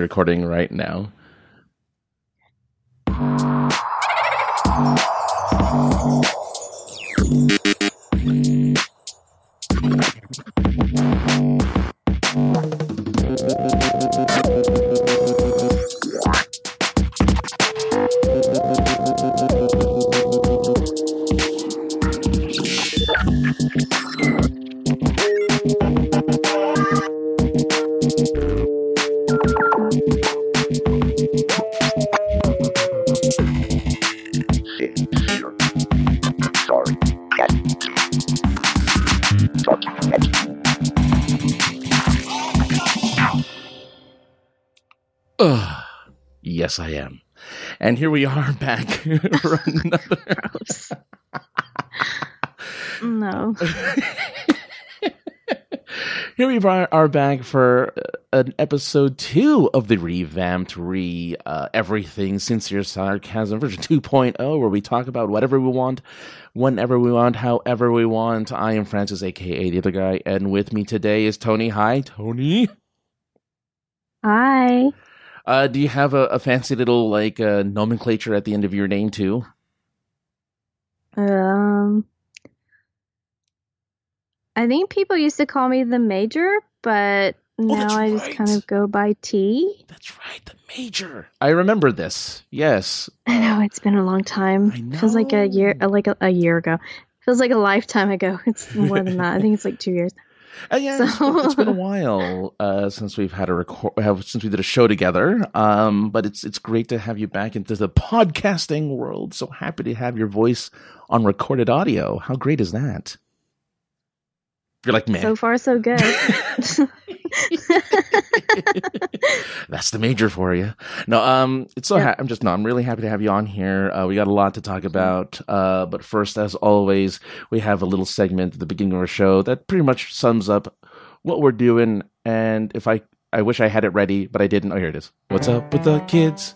recording right now. And here we are back for another. No. Here we are are back for uh, an episode two of the revamped re uh, everything sincere sarcasm version 2.0, where we talk about whatever we want, whenever we want, however we want. I am Francis, aka the other guy, and with me today is Tony. Hi, Tony. Hi. Uh, do you have a, a fancy little like uh, nomenclature at the end of your name too? Um, I think people used to call me the major, but now that's I just kind of go by T. That's right, the major. I remember this. Yes. I know it's been a long time. I Feels like a year, like a, a year ago. Feels like a lifetime ago. It's more than that. I think it's like two years. Uh, yeah, it's been- it's been a while uh, since we've had a record, since we did a show together. Um, but it's it's great to have you back into the podcasting world. So happy to have your voice on recorded audio. How great is that? You're like, man, So far, so good. That's the major for you. No, um, it's so Yeah. ha- I'm just no, I'm really happy to have you on here. Uh, we got a lot to talk about. Uh, but first, as always, we have a little segment at the beginning of our show that pretty much sums up what we're doing. And if I, I wish I had it ready, but I didn't. Oh, here it is. What's up with the kids?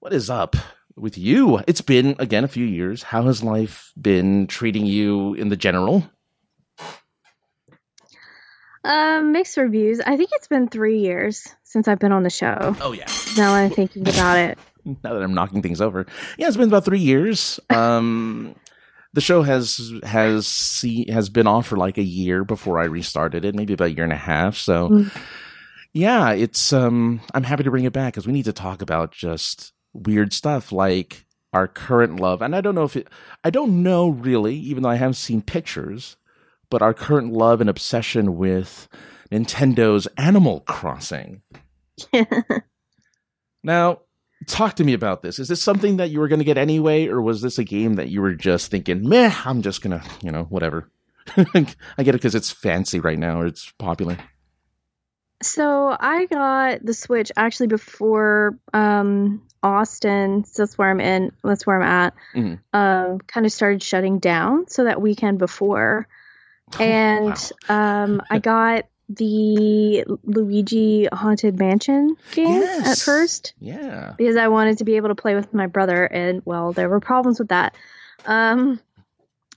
What is up with you? It's been again a few years. How has life been treating you in the general? Um, mixed reviews. I think it's been three years since I've been on the show. Oh yeah. Now I'm thinking about it. now that I'm knocking things over. Yeah, it's been about three years. Um, the show has has see, has been off for like a year before I restarted it, maybe about a year and a half. So, Mm. yeah, it's um, I'm happy to bring it back because we need to talk about just weird stuff like our current love. And I don't know if it, I don't know really, even though I haven't seen pictures, but our current love and obsession with Nintendo's Animal Crossing. Now, talk to me about this. Is this something that you were going to get anyway, or was this a game that you were just thinking, meh, I'm just going to, you know, whatever? I get it because it's fancy right now or it's popular. So I got the Switch actually before um, Austin. So that's where I'm in. That's where I'm at. Mhm. Um, kind of started shutting down. So that weekend before, and um, I got the Luigi Haunted Mansion game at first yeah. because I wanted to be able to play with my brother, and well, there were problems with that. Um,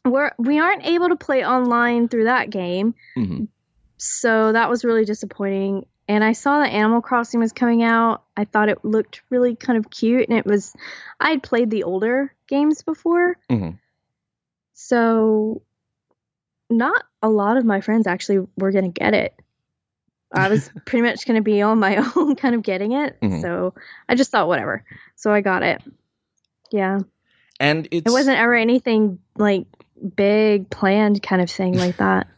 we're we aren't able to play online through that game. Hmm so that was really disappointing. And i saw that animal crossing was coming out. I thought it looked really kind of cute and it was i'd played the older games before. Mhm. so not a lot of my friends actually were going to get it. I was pretty much going to be on my own kind of getting it. Mhm. so i just thought whatever. So i got it. Yeah. And it's it wasn't ever anything like big planned kind of thing like that.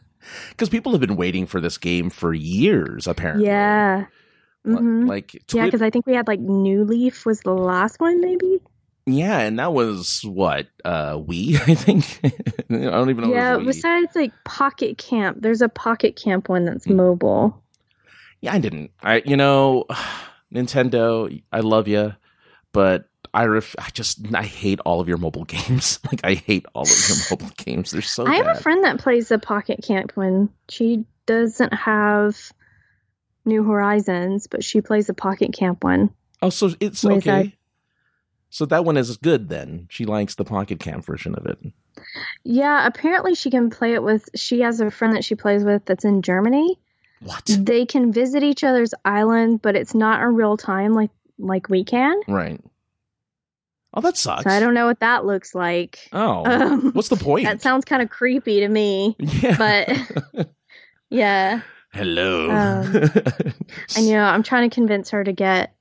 Because people have been waiting for this game for years, apparently. yeah. Li- hmm Like, Yeah, because I think we had like New Leaf was the last one, maybe. Yeah, and that was what, uh, we, I think. I don't even know. yeah, besides like Pocket Camp, there's a Pocket Camp one that's Hmm. mobile. Yeah, I didn't. I, you know, Nintendo, I love you, but I ref- I just I hate all of your mobile games. like I hate all of your mobile games. They're so I have bad. a friend that plays the Pocket Camp one. She doesn't have New Horizons, but she plays the Pocket Camp one. oh, so it's With, uh, okay. So that one is good then. She likes the Pocket Camp version of it. Yeah, apparently she can play it with. She has a friend that she plays with that's in Germany, What? They can visit each other's island, but it's not in real time like like we can. Right. Oh, that sucks. So I don't know what that looks like. Oh, Um, what's the point? that sounds kind of creepy to me. yeah. but- Yeah. Hello. Um, you know, I'm trying to convince her to get.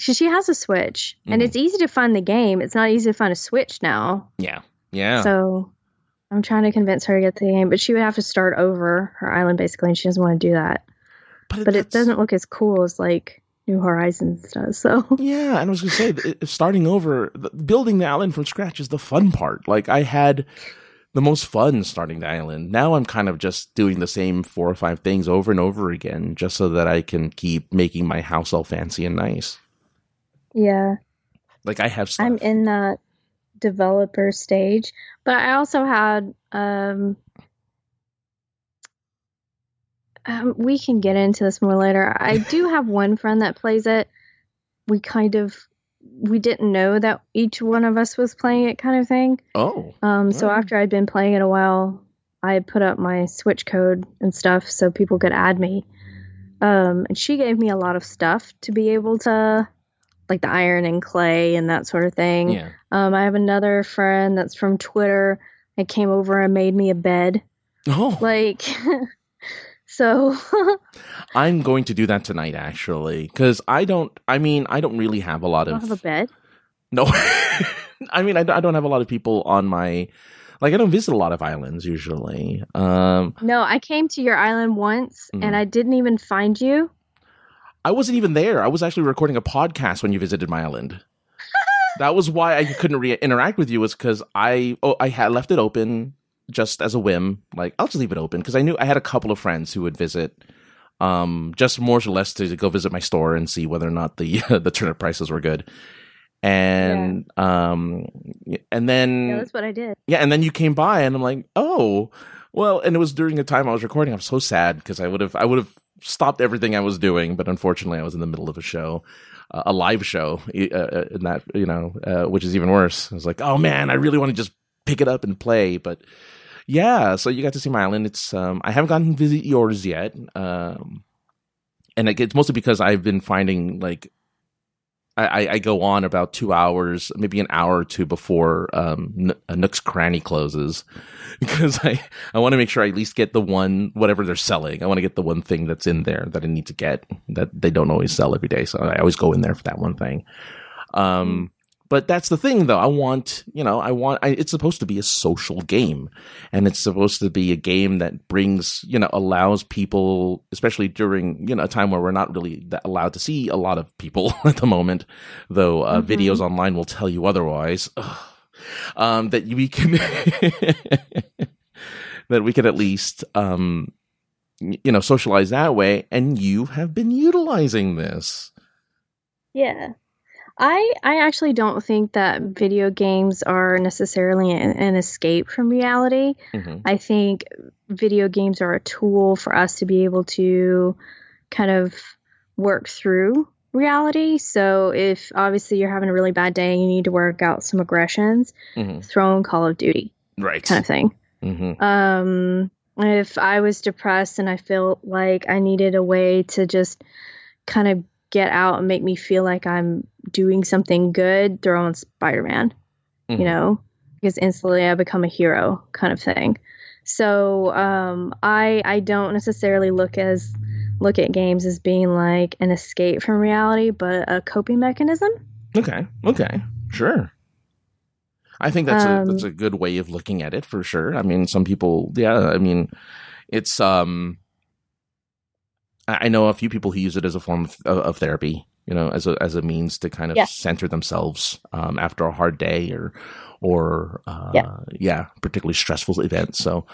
She she has a Switch, and Mhm. it's easy to find the game. It's not easy to find a Switch now. yeah. Yeah. So I'm trying to convince her to get the game, but she would have to start over her island basically, and she doesn't want to do that. But it doesn't look as cool as like New Horizons does. So Yeah, and I was gonna say, starting over, building the island from scratch is the fun part. Like I had the most fun starting the island. Now I'm kind of just doing the same four or five things over and over again, just so that I can keep making my house all fancy and nice. Yeah, Like I have stuff. I'm in that developer stage, but I also had um. Um, we can get into this more later. I do have one friend that plays it. We kind of we didn't know that each one of us was playing it, kind of thing. oh, Um, so Oh. after I'd been playing it a while, I put up my Switch code and stuff so people could add me. Um, and she gave me a lot of stuff to be able to, like the iron and clay and that sort of thing. yeah. Um, I have another friend that's from Twitter that came over and made me a bed. Oh, Like, so I'm going to do that tonight, actually, because I don't. I mean, I don't really have a lot of I have a bed. No, I mean, I, don't- I don't have a lot of people on my. Like, I don't visit a lot of islands usually. Um, No, I came to your island once Mhm. and I didn't even find you. I wasn't even there. I was actually recording a podcast when you visited my island. that was why I couldn't re- interact with you. Was because I oh I had left it open just as a whim. Like I'll just leave it open because I knew I had a couple of friends who would visit. Um, just more or less to go visit my store and see whether or not the the turnip prices were good. And um, and then Yeah, that's what I did. yeah, and then you came by, and I'm like, oh, well, and it was during the time I was recording. I'm so sad because I would have, I would have stopped everything I was doing, but unfortunately, I was in the middle of a show, uh, a live show, uh, uh, in that you know, uh, which is even worse. I was like, oh man, I really want to just pick it up and play, but yeah. So you got to see my island. It's um, I haven't gotten to visit yours yet, um, and it's mostly because I've been finding like I, I- go on about two hours, maybe an hour or two before um, uh, Nook's Cranny closes, because I I want to make sure I at least get the one whatever they're selling. I want to get the one thing that's in there that I need to get that they don't always sell every day. So I always go in there for that one thing. Um, but that's the thing, though. I want you know I want I, it's supposed to be a social game, and it's supposed to be a game that brings you know allows people, especially during you know a time where we're not really allowed to see a lot of people at the moment, though uh, Mhm. videos online will tell you otherwise. Ugh. Um, that we can that we can at least um, you know socialize that way, and you have been utilizing this. Yeah. I I actually don't think that video games are necessarily an, an escape from reality. Mhm. I think video games are a tool for us to be able to kind of work through reality. So if obviously you're having a really bad day and you need to work out some aggressions, Mhm. throw in Call of Duty Right. kind of thing. hmm Um, if I was depressed and I felt like I needed a way to just kind of get out and make me feel like I'm doing something good, throw in Spider Man, Mhm. you know, because instantly I become a hero kind of thing. So um, I I don't necessarily look as look at games as being like an escape from reality, but a coping mechanism. Okay. Okay. Sure. I think that's a Um, that's a good way of looking at it for sure. I mean, some people, yeah. I mean, it's um. I know a few people who use it as a form of, of therapy. You know, as a as a means to kind of Yeah. center themselves um, after a hard day or or uh, Yeah. yeah, particularly stressful events. So.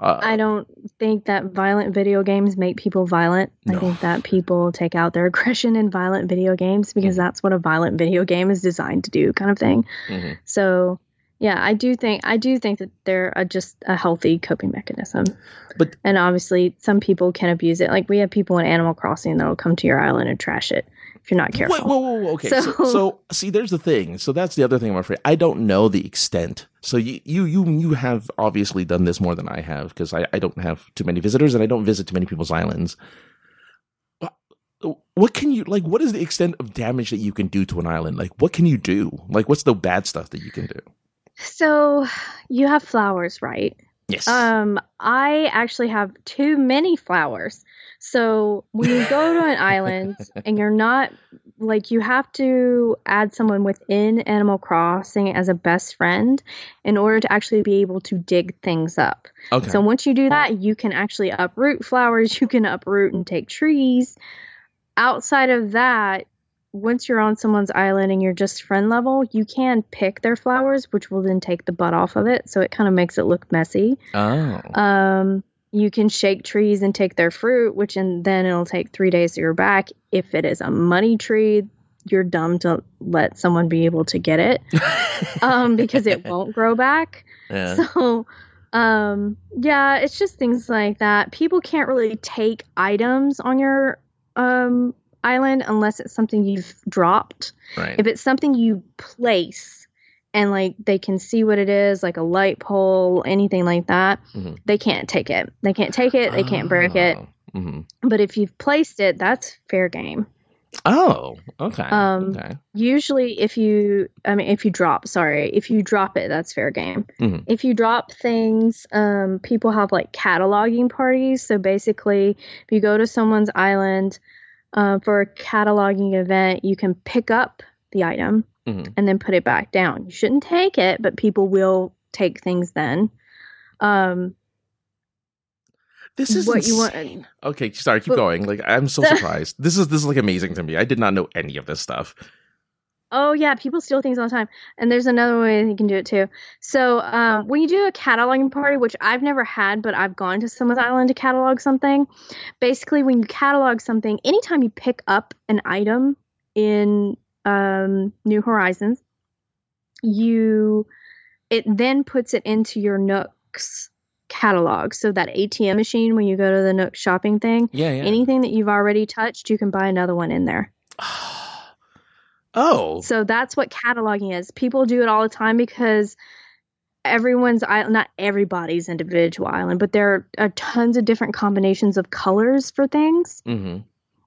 Uh, I don't think that violent video games make people violent. No. I think that people take out their aggression in violent video games because Mhm. that's what a violent video game is designed to do, kind of thing. mhm. So, yeah, I do think I do think that they're a, just a healthy coping mechanism. But- and obviously, some people can abuse it. Like we have people in Animal Crossing that'll come to your island and trash it if you're not careful. Wait, whoa, whoa, whoa, okay. So, So- so, see, there's the thing. So that's the other thing I'm afraid. I don't know the extent So you you you you have obviously done this more than I have because I, I don't have too many visitors and I don't visit too many people's islands. What- What can you like? What is the extent of damage that you can do to an island? Like, what can you do? Like, what's the bad stuff that you can do? So you have flowers, right? Yes. Um, I actually have too many flowers. So when you go to an island and you're not like you have to add someone within Animal Crossing as a best friend in order to actually be able to dig things up. okay. So once you do that, you can actually uproot flowers, you can uproot and take trees. Outside of that, once you're on someone's island and you're just friend level, you can pick their flowers, which will then take the butt off of it. So it kind of makes it look messy. oh. Um, you can shake trees and take their fruit, which and then it'll take three days to grow back. If it is a money tree, you're dumb to let someone be able to get it um, because it won't grow back. yeah. So, um, yeah, it's just things like that. People can't really take items on your um, island unless it's something you've dropped. right. If it's something you place and like they can see what it is, like a light pole, anything like that, Mhm. they can't take it. They can't take it. They can't break it. hmm But if you've placed it, that's fair game. Oh, okay. Um, okay. Usually, if you, I mean, if you drop, sorry, if you drop it, that's fair game. Mhm. If you drop things, um, people have like cataloging parties. So basically, if you go to someone's island uh, for a cataloging event, you can pick up the item Mhm. and then put it back down. You shouldn't take it, but people will take things then. Um, This is what you want- Okay, sorry, keep But- going. Like I'm so surprised. this is this is like amazing to me. I did not know any of this stuff. Oh yeah, people steal things all the time. And there's another way you can do it too. So um, when you do a cataloging party, which I've never had, but I've gone to someone's island to catalog something. Basically, when you catalog something, anytime you pick up an item in um, New Horizons, you it then puts it into your Nooks catalog. So that ATM machine when you go to the Nook shopping thing, Yeah, yeah. anything that you've already touched, you can buy another one in there. oh, So that's what cataloging is. People do it all the time because everyone's island, not everybody's individual island, but there are tons of different combinations of colors for things hmm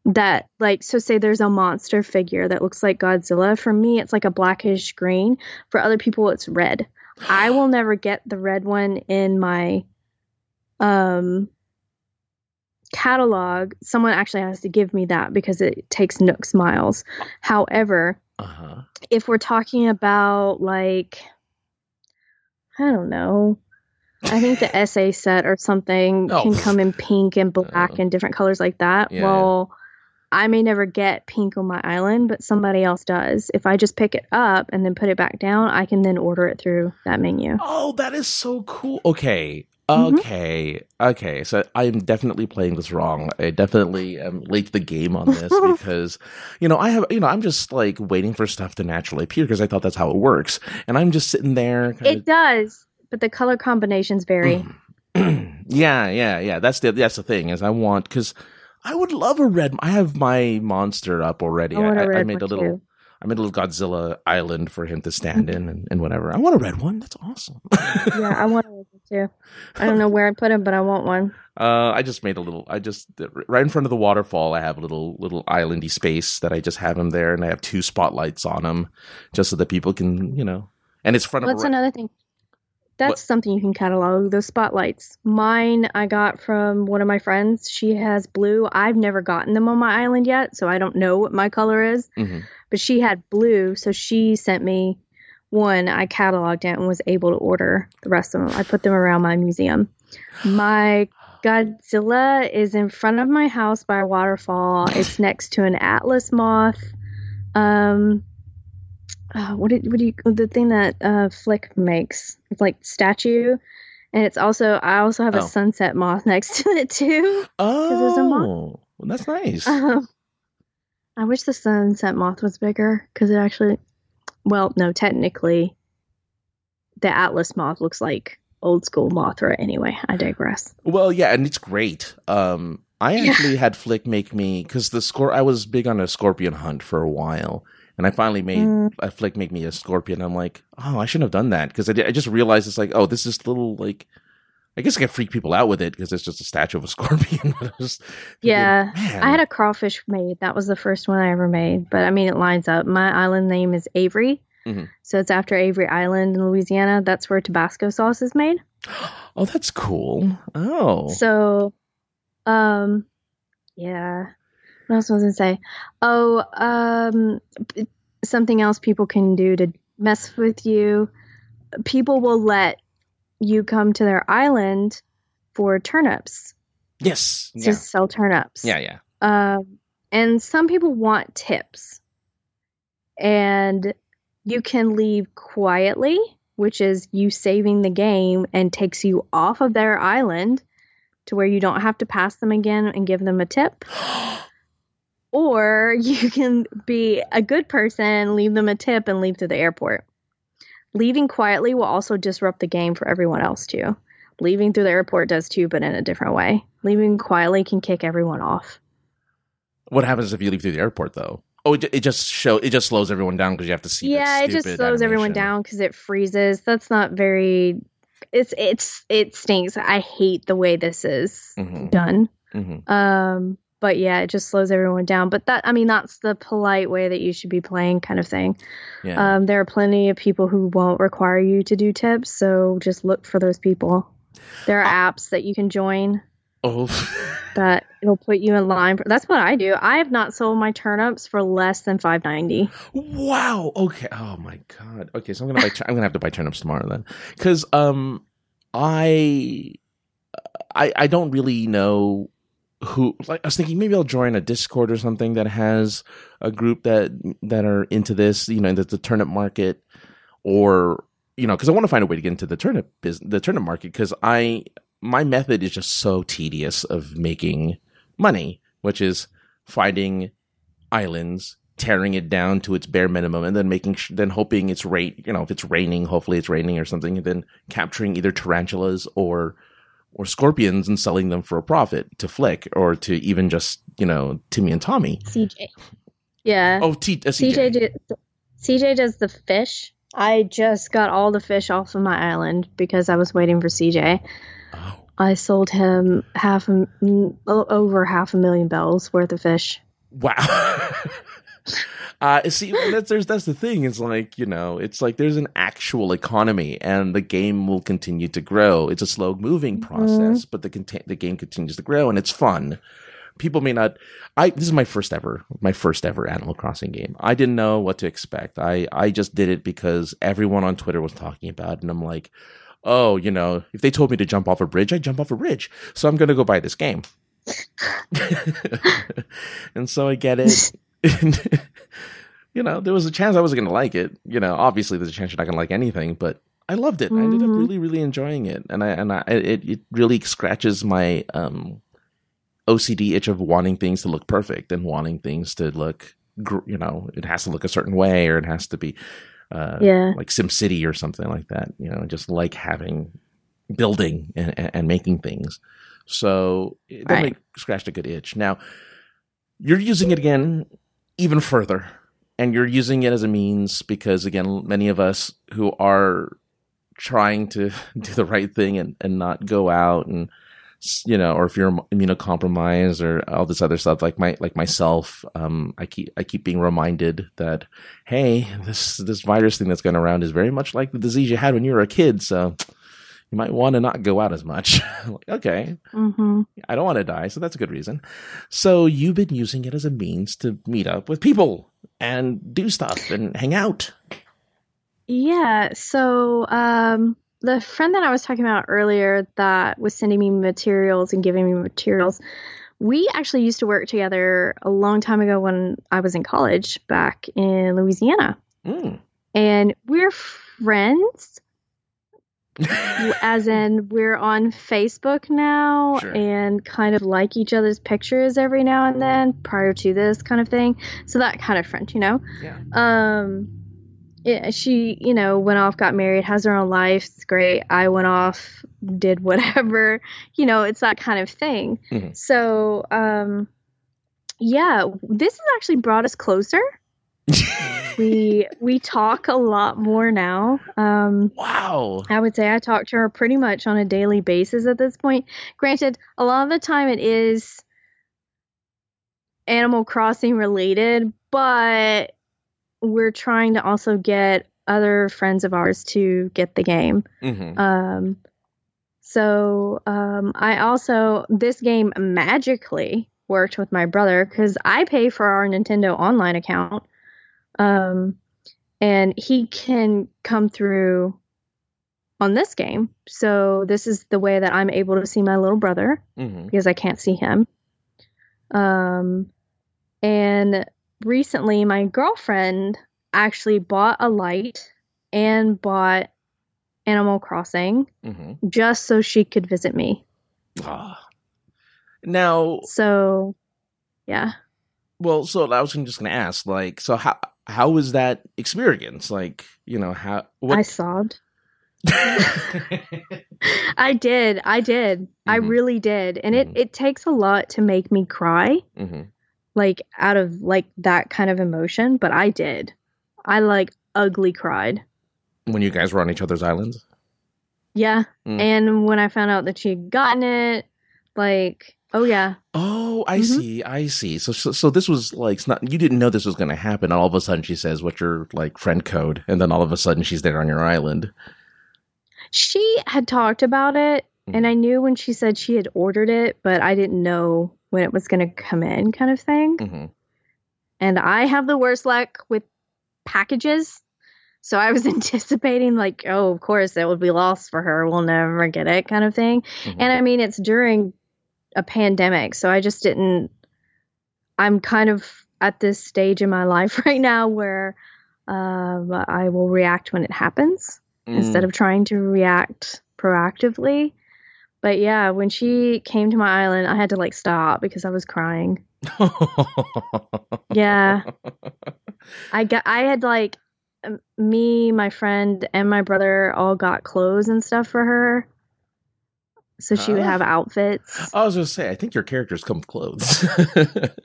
that, like, so say there's a monster figure that looks like Godzilla. For me, it's like a blackish green. For other people, it's red. I will never get the red one in my um catalog. Someone actually has to give me that because it takes Nook's miles. However, Uh huh. if we're talking about like I don't know. I think the essay set or something Oh. can come in pink and black Oh. and different colors like that. Yeah, well, I may never get pink on my island, but somebody else does. If I just pick it up and then put it back down, I can then order it through that menu. Oh, that is so cool. Okay. Mm-hmm. Okay. Okay. So I'm definitely playing this wrong. I definitely um, am late to the game on this because, you know, I have, you know, I'm just like waiting for stuff to naturally appear because I thought that's how it works. And I'm just sitting there. kinda- It does, but the color combinations vary. Mm. yeah, yeah, yeah. That's the that's the thing is I want because I would love a red. I have my monster up already. I I, I made a little. too. I made a little Godzilla island for him to stand in and, and whatever. I want a red one. That's awesome. yeah, I want a red one too. I don't know where I put him, but I want one. Uh, I just made a little. I just right in front of the waterfall. I have a little little islandy space that I just have him there, and I have two spotlights on him, just so that people can, you know. And it's front of a. another thing? That's What- something you can catalog. Those spotlights. Mine I got from one of my friends. She has blue. I've never gotten them on my island yet, so I don't know what my color is. Mhm. But she had blue, so she sent me one. I cataloged it and was able to order the rest of them. I put them around my museum. My Godzilla is in front of my house by a waterfall. It's next to an Atlas moth. Um, uh, what did what do you the thing that uh Flick makes? It's like statue, and it's also I also have Oh. a sunset moth next to it too. Oh, well, that's nice. Um, I wish the sunset moth was bigger because it actually, well, no, technically, the Atlas moth looks like old school Mothra. Anyway, I digress. Well, yeah, and it's great. Um, I actually had Flick make me because the score. I was big on a scorpion hunt for a while, and I finally made Mm. a Flick make me a scorpion. I'm like, oh, I shouldn't have done that because I, I just realized it's like, oh, this is little like. I guess I can freak people out with it because it's just a statue of a scorpion. I thinking, Yeah, I had a crawfish made. That was the first one I ever made. But I mean, it lines up. My island name is Avery. Mhm. So it's after Avery Island in Louisiana. That's where Tabasco sauce is made. oh, that's cool. Oh, So, um, yeah. What else was I gonna say? Oh, um, something else people can do to mess with you. People will let you come to their island for turnips yes, to yeah, sell turnips. yeah, yeah. Um, and some people want tips. And you can leave quietly, which is you saving the game and takes you off of their island to where you don't have to pass them again and give them a tip. Or you can be a good person, leave them a tip, and leave to the airport. Leaving quietly will also disrupt the game for everyone else, too. Leaving through the airport does too, but in a different way. Leaving quietly can kick everyone off. What happens if you leave through the airport though? Oh, it, it just show it just slows everyone down because you have to see. yeah, it just slows everyone down because it freezes. That's not very. It's it's it stinks. I hate the way this is Mhm, done. mhm. Um, but yeah, it just slows everyone down. But that I mean, that's the polite way that you should be playing, kind of thing. Yeah. Um, there are plenty of people who won't require you to do tips, so just look for those people. There are apps that you can join oh, that it'll put you in line. For, that's what I do. I have not sold my turnips for less than five ninety. wow. Okay. Oh my god. Okay, so I'm gonna buy. I'm gonna have to buy turnips tomorrow then, because um, I, I, I don't really know who. Like, I was thinking maybe I'll join a Discord or something that has a group that that are into this. You know, the, the turnip market, or you know, because I want to find a way to get into the turnip business, the turnip market, because I my method is just so tedious of making money, which is finding islands, tearing it down to its bare minimum, and then making sh- then hoping it's rain. You know, if it's raining, hopefully it's raining or something, and then capturing either tarantulas or or scorpions and selling them for a profit to Flick or to even just you know Timmy and Tommy. CJ. Yeah. Oh, T- uh, CJ CJ. did, CJ does the fish. I just got all the fish off of my island because I was waiting for CJ. Oh. I sold him half a, over half a million bells worth of fish. Wow. uh, see, that's there's that's the thing. It's like you know, it's like there's an actual economy, and the game will continue to grow. It's a slow moving process, but the contain the game continues to grow, and it's fun. People may not. I this is my first ever, my first ever Animal Crossing game. I didn't know what to expect. I I just did it because everyone on Twitter was talking about, it, and I'm like, oh, you know, if they told me to jump off a bridge, I'd jump off a bridge. So I'm gonna go buy this game. and so I get it. You know, there was a chance I wasn't going to like it. You know, obviously there's a chance you're not going to like anything, but I loved it. I ended up Mhm. really, really enjoying it, and I and I it it really scratches my um OCD itch of wanting things to look perfect and wanting things to look, you know, it has to look a certain way or it has to be, uh, Yeah. like SimCity or something like that. You know, just like having building and, and, making things. So it Right. scratched a good itch. Now you're using it again even further, and you're using it as a means because again, many of us who are trying to do the right thing and, and not go out and you know, or if you're immunocompromised or all this other stuff, like my like myself, um, I keep I keep being reminded that hey, this this virus thing that's going around is very much like the disease you had when you were a kid, so you might want to not go out as much. like, okay, hmm I don't want to die, so that's a good reason. So you've been using it as a means to meet up with people and do stuff and hang out. Yeah. So, um, the friend that I was talking about earlier that was sending me materials and giving me materials, we actually used to work together a long time ago when I was in college back in Louisiana. Mm. And we're friends, as in we're on Facebook now Sure. and kind of like each other's pictures every now and then prior to this kind of thing. So that kind of friend, you know? Yeah. Um it, she, you know, went off, got married, has her own life. It's great. I went off, did whatever. You know, it's that kind of thing. Mhm. So, um, yeah, this has actually brought us closer. We we talk a lot more now. Um, wow. I would say I talk to her pretty much on a daily basis at this point. Granted, a lot of the time it is Animal Crossing related, but we're trying to also get other friends of ours to get the game. hmm Um, so um, I also this game magically worked with my brother because I pay for our Nintendo Online account, um, and he can come through on this game. So this is the way that I'm able to see my little brother hmm because I can't see him. Um, and recently, my girlfriend actually bought a Lite and bought Animal Crossing hmm just so she could visit me. Ah. Now, So, yeah. well, so I was just going to ask, like, so how how was that experience? Like, you know, how I what? sobbed. I did. I did. I Mhm. really did. And it, Mhm. it takes a lot to make me cry, hmm like out of like that kind of emotion, but I did. I like ugly cried. When you guys were on each other's islands. Yeah. Mm. And when I found out that she had gotten it, like, oh yeah. Oh, I Mhm. see. I see. So, so, so this was like it's not. You didn't know this was going to happen. All of a sudden, she says, "What's your like friend code?" And then all of a sudden, she's there on your island. She had talked about it, Mhm. and I knew when she said she had ordered it, but I didn't know when it was going to come in, kind of thing. hmm And I have the worst luck with packages. So I was anticipating, like, oh, of course, it would be lost for her. We'll never get it, kind of thing. Mhm. And I mean, it's during a pandemic. So I just didn't. I'm kind of at this stage in my life right now where um, I will react when it happens instead Mm. of trying to react proactively. But yeah, when she came to my island, I had to like stop because I was crying. Yeah. I got I had like me, my friend, and my brother all got clothes and stuff for her. So she would have outfits. I was to say, I think your characters come with clothes.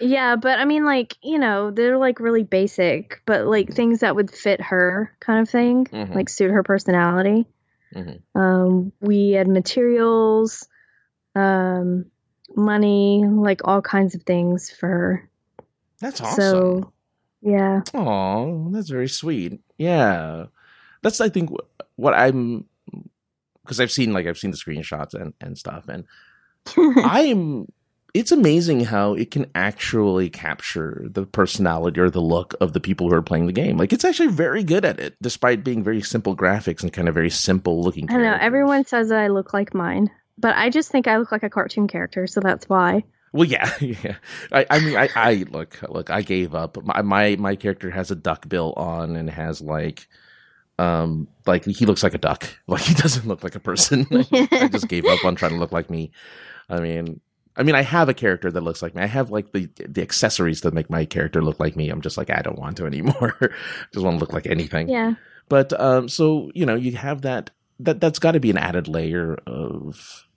Yeah, but I mean like, you know, they're like really basic, but like things that would fit her kind of thing, Mhm. like suit her personality. Mhm. Um we had materials, um money, like all kinds of things for her. That's awesome. So yeah. Oh, that's very sweet. Yeah, that's I think what I'm because I've seen like I've seen the screenshots and and stuff, and I'm. It's amazing how it can actually capture the personality or the look of the people who are playing the game. Like it's actually very good at it, despite being very simple graphics and kind of very simple looking. I know characters. everyone says that I look like mine, but I just think I look like a cartoon character, so that's why. Well, yeah, yeah. I, I mean, I, I look, look. I gave up. My, my my character has a duck bill on and has like, um, like he looks like a duck. Like he doesn't look like a person. I just gave up on trying to look like me. I mean, I mean, I have a character that looks like me. I have like the the accessories that make my character look like me. I'm just like, I don't want to anymore. just want to look like anything. Yeah. But um, so you know, you have that that that's got to be an added layer of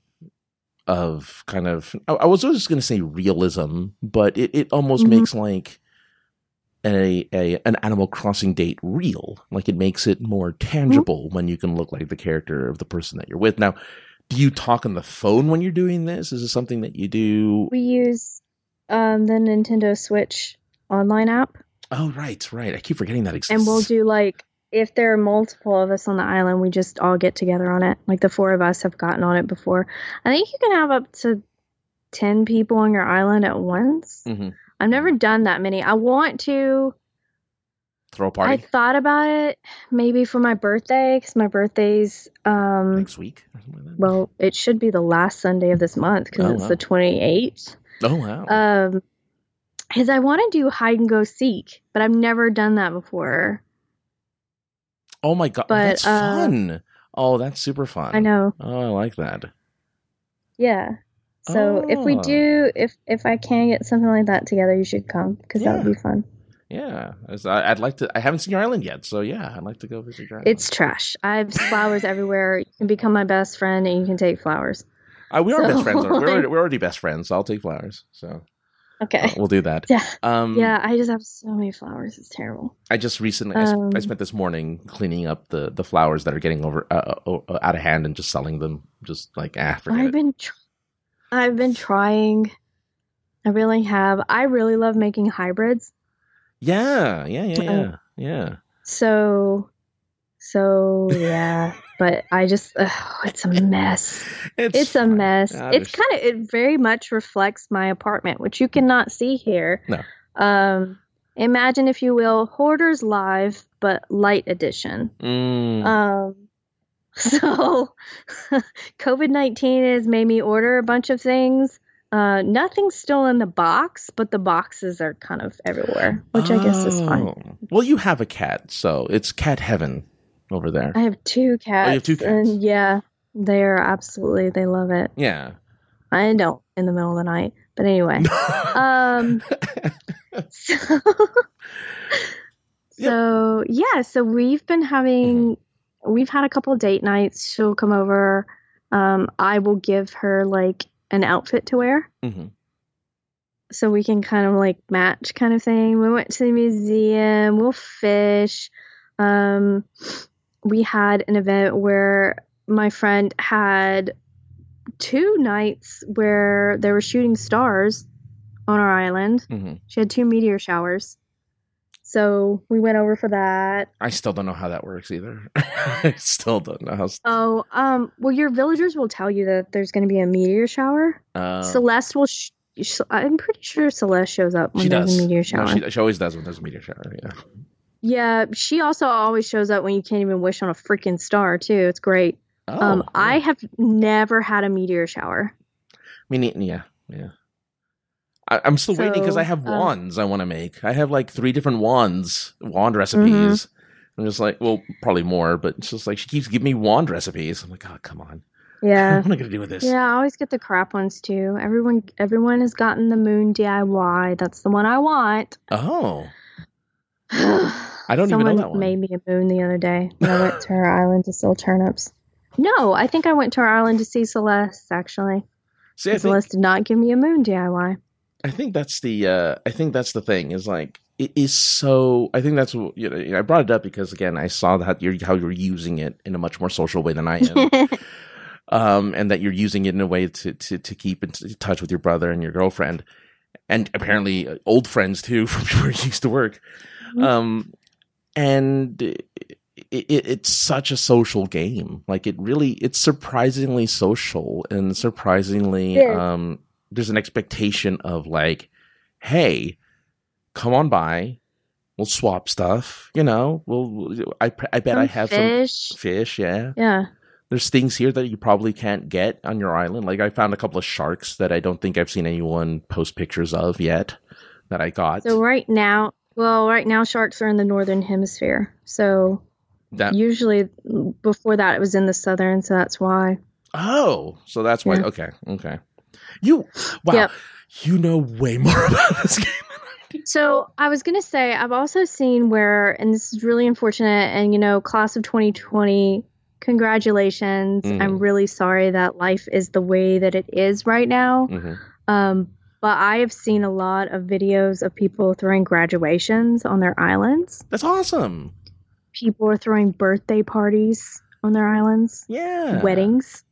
of kind of. I, I was always going to say realism, but it it almost Mhm. makes like a a an Animal Crossing date real. Like it makes it more tangible when you can look like the character of the person that you're with. Now, do you talk on the phone when you're doing this? Is it something that you do? We use um, the Nintendo Switch online app, Oh, right, right. I keep forgetting that exists. and we'll do like if there are multiple of us on the island, we just all get together on it. Like the four of us have gotten on it before. I think you can have up to ten people on your island at once. Mhm. I've never done that many. I want to. throw a I party I thought about it maybe for my birthday because my birthday's um next week. or something like that? well it should be the last Sunday of this month because Oh, it's wow. the twenty eighth. oh wow. Um, is I want to do hide and go seek, but I've never done that before. Oh my god, oh, But, that's uh, fun! Oh, that's super fun. I know, Oh, I like that. yeah. So if we Oh. do, if if I can get something like that together, you should come because that would be fun. Yeah, As I, I'd like to. I haven't seen your island yet, so yeah, I'd like to go visit your island. It's trash. I have flowers everywhere. You can become my best friend and you can take flowers. Uh, we are best friends. We're already, we're already best friends. So I'll take flowers. So Okay. uh, we'll do that. Yeah. Um, Yeah, I just have so many flowers. It's terrible. I just recently I, sp- I Um, spent this morning cleaning up the the flowers that are getting over uh, uh, uh, out of hand and just selling them. Just like ah, forget I've it. been tr- I've been trying. I really have. I really love making hybrids. Yeah, yeah, yeah, yeah, Um, yeah. So so yeah, but I just ugh, it's a mess. It's a mess. It's kind of it very much reflects my apartment, which you cannot see here. No. Um imagine if you will Hoarders Live but light edition. Mm, Um, so COVID-19 has made me order a bunch of things. Uh, nothing's still in the box, but the boxes are kind of everywhere, which I guess is fine. oh. Well, you have a cat, so it's cat heaven over there. I have two cats. Oh, have two cats. And yeah, they are absolutely, they love it. Yeah. I don't in the middle of the night, but anyway. um, so, so yeah, so we've been having, we've had a couple date nights. She'll come over. Um, I will give her like an outfit to wear. hmm so we can kind of like match kind of thing. We went to the museum, we'll fish. Um, we had an event where my friend had two nights where they were shooting stars on our island. hmm She had two meteor showers. So we went over for that. I still don't know how that works either. I still don't know how. Oh, um, well, your villagers will tell you that there's going to be a meteor shower. Uh, Celeste will. Sh- I'm pretty sure Celeste shows up when there's does. a meteor No, shower. she, she always does when there's a meteor shower. Yeah. Yeah, she also always shows up when you can't even wish on a freaking star too. It's great. Oh, um, I have never had a meteor shower. Me neither. Yeah, yeah. I, I'm still waiting because I have um, wands I want to make. I have like three different wands, wand recipes. Mm-hmm. I'm just like, well, probably more, but it's just like she keeps giving me wand recipes. I'm like, oh, come on. Yeah. what am I gonna do with this? Yeah, I always get the crap ones too. Everyone everyone has gotten the moon DIY. That's the one I want. Oh, I don't even know Someone that one. made me a moon the other day when I went to her island to sell turnips. No, I think I went to her island to see Celeste actually. see, think Celeste did not give me a moon DIY. I think that's the uh, I think that's the thing is like it is so. I think that's what- you know. I brought it up because again, I saw that you're how you're using it in a much more social way than I am. um, and that you're using it in a way to to to keep in touch with your brother and your girlfriend, and apparently uh, old friends too from where you used to work. Mhm. Um, and it, it, it's such a social game. Like it really, it's surprisingly social and surprisingly. Yeah. Um, there's an expectation of like, hey, come on by. We'll swap stuff. You know, we'll. I I bet I have fish. some fish. Yeah Yeah. there's things here that you probably can't get on your island. Like I found a couple of sharks that I don't think I've seen anyone post pictures of yet that I got. So right now, well, right now sharks are in the northern hemisphere. So that usually before that it was in the southern, so that's why. oh, so that's why. Yeah. Okay, okay. You wow, Yep. you know way more about this game. So I was gonna say I've also seen where, and this is really unfortunate, and you know, class of 2020, congratulations. Mhm. I'm really sorry that life is the way that it is right now. hmm Um, but I have seen a lot of videos of people throwing graduations on their islands. That's awesome. People are throwing birthday parties on their islands, Yeah. weddings.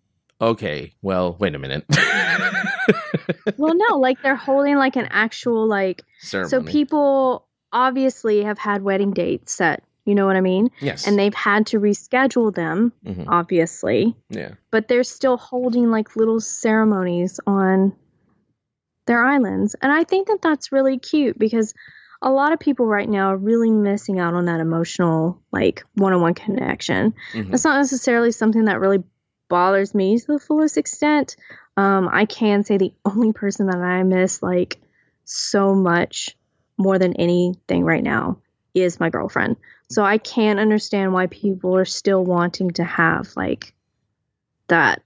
Okay. Well, wait a minute. well, no, like they're holding like an actual like. Ceremony. So people obviously have had wedding dates set. You know what I mean? Yes. And they've had to reschedule them, Mhm. obviously. Yeah. But they're still holding like little ceremonies on their islands, and I think that that's really cute because a lot of people right now are really missing out on that emotional like one-on-one connection. Mhm. That's not necessarily something that really bothers me to the fullest extent. Um, I can say the only person that I miss like so much more than anything right now is my girlfriend. So I can't understand why people are still wanting to have like that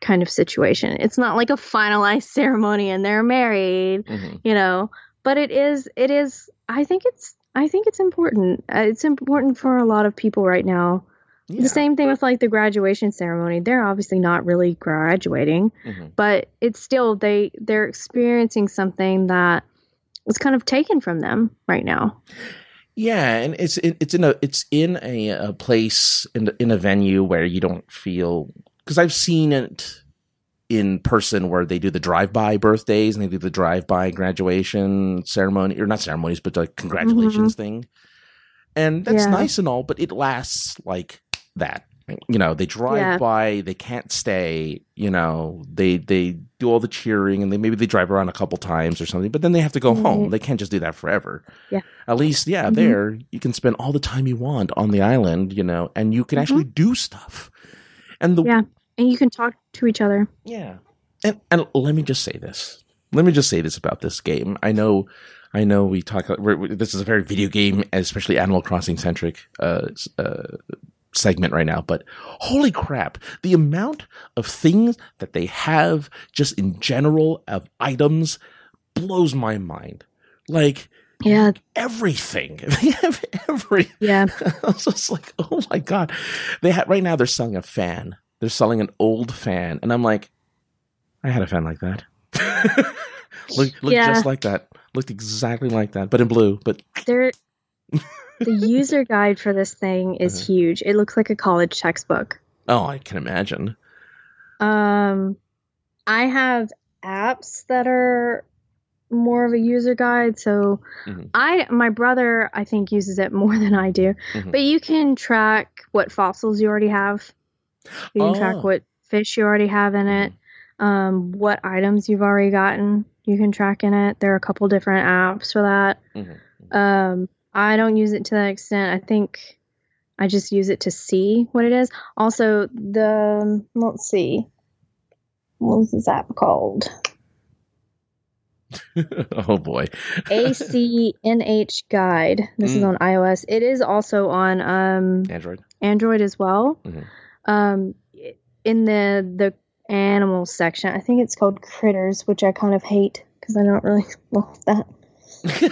kind of situation. It's not like a finalized ceremony and they're married, Mhm. you know, but it is it is I think it's I think it's important. Uh, it's important for a lot of people right now. Yeah. The same thing with like the graduation ceremony. They're obviously not really graduating, Mhm. but it's still they they're experiencing something that was kind of taken from them right now. Yeah, and it's it, it's in a it's in a, a place in in a venue where you don't feel because I've seen it in person where they do the drive by birthdays and they do the drive by graduation ceremony or not ceremonies but like congratulations thing, and that's Yeah. nice and all, but it lasts like that. You know, they drive Yeah. by, they can't stay. You know, they they do all the cheering and they maybe they drive around a couple times or something, but then they have to go home. They can't just do that forever. Yeah. At least, yeah, Mhm. there you can spend all the time you want on the island, you know, and you can Mhm. actually do stuff. And the Yeah. And you can talk to each other. yeah. And and let me just say this. Let me just say this about this game. I know I know we talk we're, we this is a very video game especially Animal Crossing centric uh, uh segment right now, but holy crap, the amount of things that they have just in general of items blows my mind. Like Yeah. everything. They have every Yeah. I was just like, oh my god. They have right now they're selling a fan. They're selling an old fan. And I'm like, I had a fan like that. look looked Yeah. just like that. Looked exactly like that, but in blue. But There the user guide for this thing is Uh-huh. huge. It looks like a college textbook. oh, I can imagine. Um, I have apps that are more of a user guide. So Mhm. I, my brother, I think uses it more than I do. Mhm. But you can track what fossils you already have. You can Oh. track what fish you already have in it. Um, what items you've already gotten. You can track in it. There are a couple different apps for that. Mhm. Um, I don't use it to that extent. I think I just use it to see what it is. Also, the let's see, what's this app called? oh boy. ACNH Guide. This is Mm. on iOS. It is also on um, Android. Android as well. Mhm. Um, in the the animal section, I think it's called Critters, which I kind of hate because I don't really love that.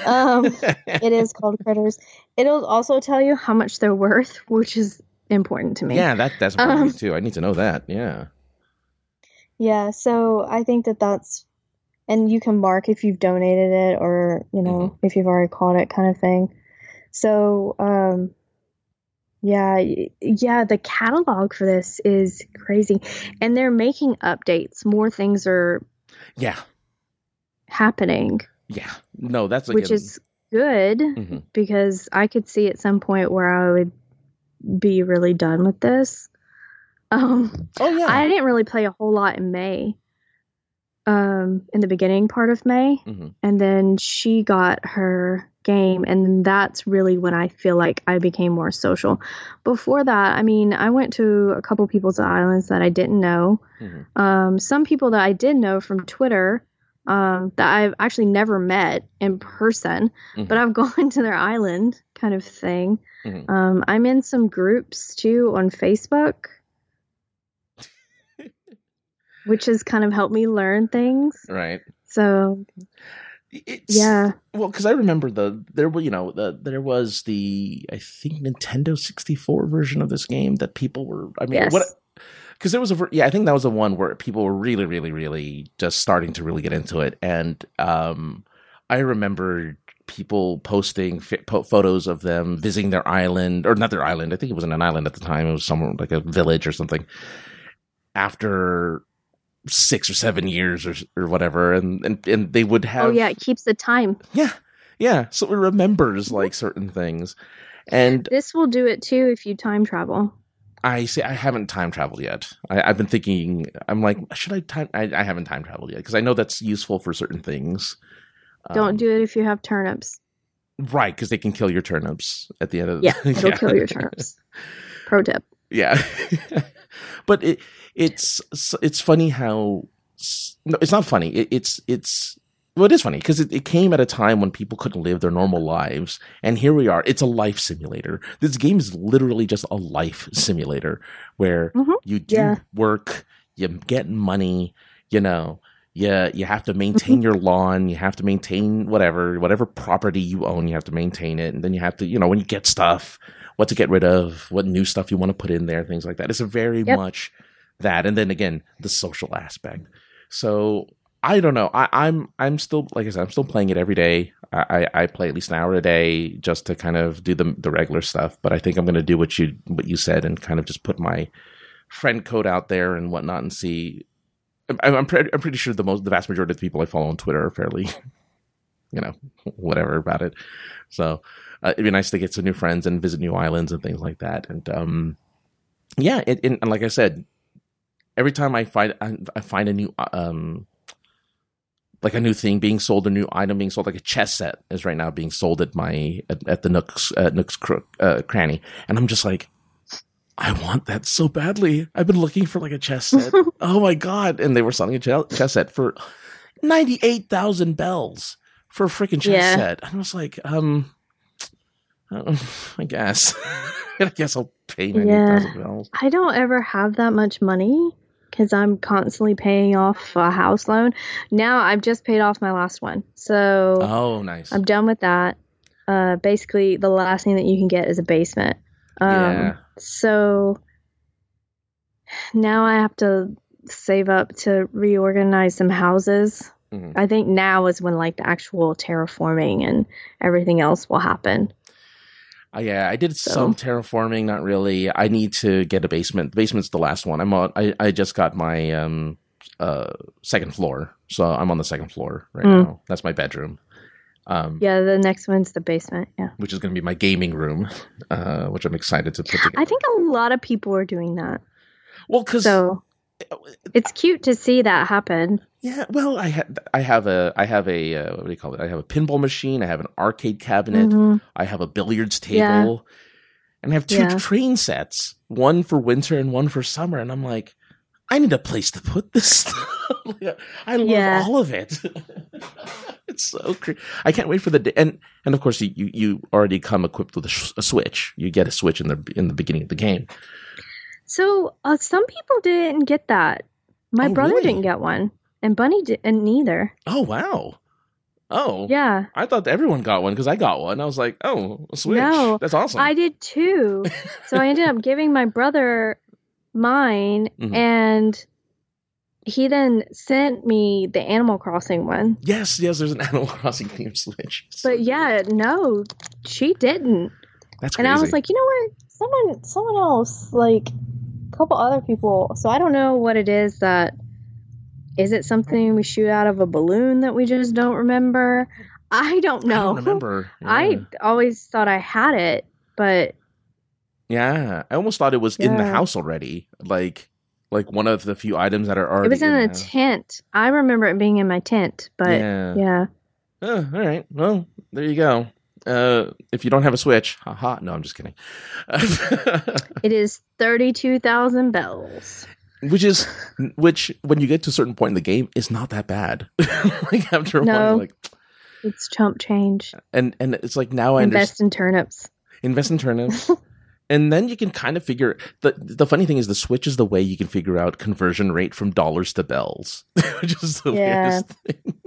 Um, It is called Critters. It'll also tell you how much they're worth, which is important to me. Yeah, that that's important Um, too. I need to know that. Yeah. Yeah, so I think that that's, and you can mark if you've donated it or, you know, Mm-hmm. if you've already caught it kind of thing. So, um, yeah, yeah, the catalog for this is crazy. And they're making updates. More things are Yeah. happening, Yeah. No, that's which a- is good Mhm. because I could see at some point where I would be really done with this. Um, Oh yeah. I didn't really play a whole lot in May. Um, in the beginning part of May, Mhm. and then she got her game, and that's really when I feel like I became more social. Before that, I mean, I went to a couple people's islands that I didn't know. Mhm. Um, some people that I did know from Twitter. Um, that I've actually never met in person, Mhm. but I've gone to their island kind of thing. Mhm. Um, I'm in some groups too on Facebook, which has kind of helped me learn things. Right. So It's, yeah, Well, because I remember the there were you know the there was the I think Nintendo sixty four version of this game that people were I mean Yes. what because there was a yeah I think that was the one where people were really really really just starting to really get into it and um I remember people posting fi- po- photos of them visiting their island or not their island I think it wasn't an island at the time it was somewhere like a village or something after six or seven years or or whatever and and, and they would have oh yeah, it keeps the time. yeah, yeah. So it remembers like certain things, and This will do it too if you time travel. I say I haven't time traveled yet. I, I've been thinking. I'm like, should I time? I, I haven't time traveled yet because I know that's useful for certain things. Don't Um, do it if you have turnips. right because they can kill your turnips at the end of the Yeah, it'll kill your turnips. Pro tip. Yeah, but it it's it's funny how no, it's not funny. It, it's it's well, it is funny because it, it came at a time when people couldn't live their normal lives, and here we are. It's a life simulator. This game is literally just a life simulator where Mhm. you do Yeah. work, you get money, you know. Yeah, you have to maintain your lawn. You have to maintain whatever whatever property you own. You have to maintain it, and then you have to, you know, when you get stuff, what to get rid of, what new stuff you want to put in there, things like that. It's very Yep. much that, and then again, the social aspect. So I don't know. I, I'm I'm still like I said, I'm still playing it every day. I, I I play at least an hour a day just to kind of do the the regular stuff. But I think I'm going to do what you what you said and kind of just put my friend code out there and whatnot and see. I'm I'm, pre- I'm pretty sure the most the vast majority of the people I follow on Twitter are fairly, you know, whatever about it. So uh, it'd be nice to get some new friends and visit new islands and things like that. And um, yeah, it, and, and like I said, every time I find I, I find a new um like a new thing being sold, a new item being sold, like a chess set is right now being sold at my at, at the Nooks uh, Nooks Crook, uh, cranny, and I'm just like, I want that so badly. I've been looking for like a chess set. oh my god! And they were selling a ch- chess set for ninety eight thousand bells for a freaking chess Yeah. set. And I was like, um, uh, I guess, I guess I'll pay ninety eight thousand bells. I don't ever have that much money because I'm constantly paying off a house loan. Now I've just paid off my last one, so Oh, nice. I'm done with that. Uh, basically, the last thing that you can get is a basement. Um, Yeah. So now I have to save up to reorganize some houses. Mhm. I think now is when like the actual terraforming and everything else will happen. Uh, yeah, I did So- some terraforming. Not really. I need to get a basement. The basement's the last one. I'm on. I, I just got my um uh second floor, so I'm on the second floor right Mm. now. That's my bedroom. Um, Yeah, the next one's the basement. Yeah. which is going to be my gaming room, uh, which I'm excited to put together. I think a lot of people are doing that. well, because So it's cute to see that happen. yeah, well, I have I have a I have a uh, what do you call it? I have a pinball machine. I have an arcade cabinet. Mhm. I have a billiards Yeah. table, and I have two Yeah. train sets, one for winter and one for summer. And I'm like, I need a place to put this stuff. I love Yeah. all of it. it's so cre- I can't wait for the day. And and of course, you you, you already come equipped with a, sh- a switch. You get a switch in the in the beginning of the game. So uh, some people didn't get that. My Oh, brother really? didn't get one, and Bunny didn't either. Oh wow. Oh Yeah, I thought everyone got one because I got one. I was like, oh, a switch. No, That's awesome. I did too. so I ended up giving my brother mine, Mhm. and he then sent me the Animal Crossing one. yes, yes. There's an Animal Crossing themed switch. But yeah, no, she didn't. that's crazy. And. I was like, you know what? Someone, someone else, like couple other people. So I don't know what it is that. Is it something we shoot out of a balloon that we just don't remember? I don't know. I don't remember. I always thought I had it, but Yeah, I almost thought it was in the house already, like like one of the few items that are already. it was in the a tent. I remember it being in my tent, but yeah. yeah. Oh, all right. Well, there you go. Uh, if you don't have a Switch, haha. No, I'm just kidding. It is 32,000 bells. which is which when you get to a certain point in the game is not that bad. like after a No. while, like It's chump change. and and it's like now I. Invest in turnips. invest in turnips and then you can kind of figure the the funny thing is the switch is the way you can figure out conversion rate from dollars to bells which is the Yeah. weirdest thing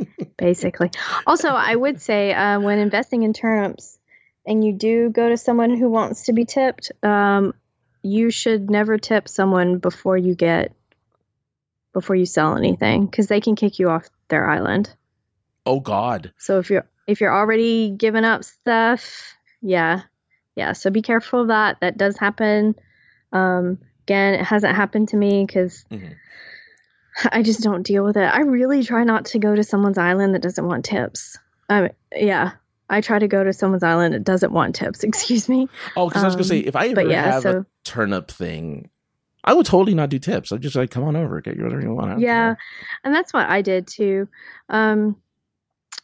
basically. Also, I would say uh, when investing in turnips and you do go to someone who wants to be tipped, um, you should never tip someone before you get before you sell anything because they can kick you off their island. oh god So if you're if you're already giving up stuff, yeah, yeah. So be careful of that. That does happen. Um, again, it hasn't happened to me because Mhm. I just don't deal with it. I really try not to go to someone's island that doesn't want tips. Um, yeah, I try to go to someone's island that doesn't want tips. Excuse me. oh because i was gonna say Um, if i ever yeah, have so a turnip thing i would totally not do tips i'd just like come on over get whatever you want yeah, care. and that's what I did too. Um,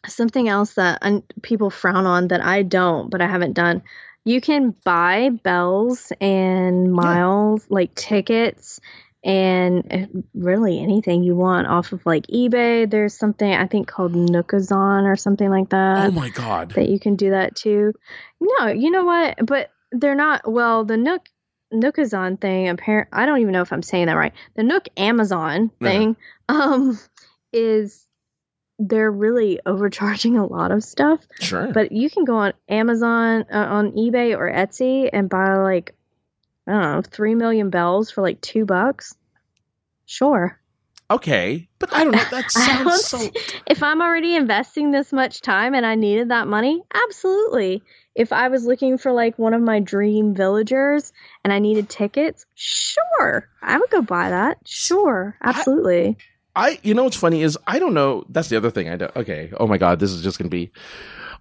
something else that un- people frown on that I don't, but I haven't done. You can buy bells and miles, like tickets, and uh, really anything you want off of like eBay. There's something I think called Nookazon or something like that oh my god that you can do that too. No, you know what? But they're not. Well, the Nook Nookazon thing. Apparent. I don't even know if I'm saying that right. The Nook Amazon Uh-huh. thing. Um, is they're really overcharging a lot of stuff. Sure. But you can go on Amazon, uh, on eBay or Etsy and buy like I don't know, three million bells for like two bucks. Sure. okay, but I don't know. That sounds so. if I'm already investing this much time and I needed that money, absolutely. If I was looking for like one of my dream villagers and I needed tickets, sure, I would go buy that. Sure, I- absolutely. I, you know, what's funny is I don't know. That's the other thing. I don't. Okay. Oh my god, this is just gonna be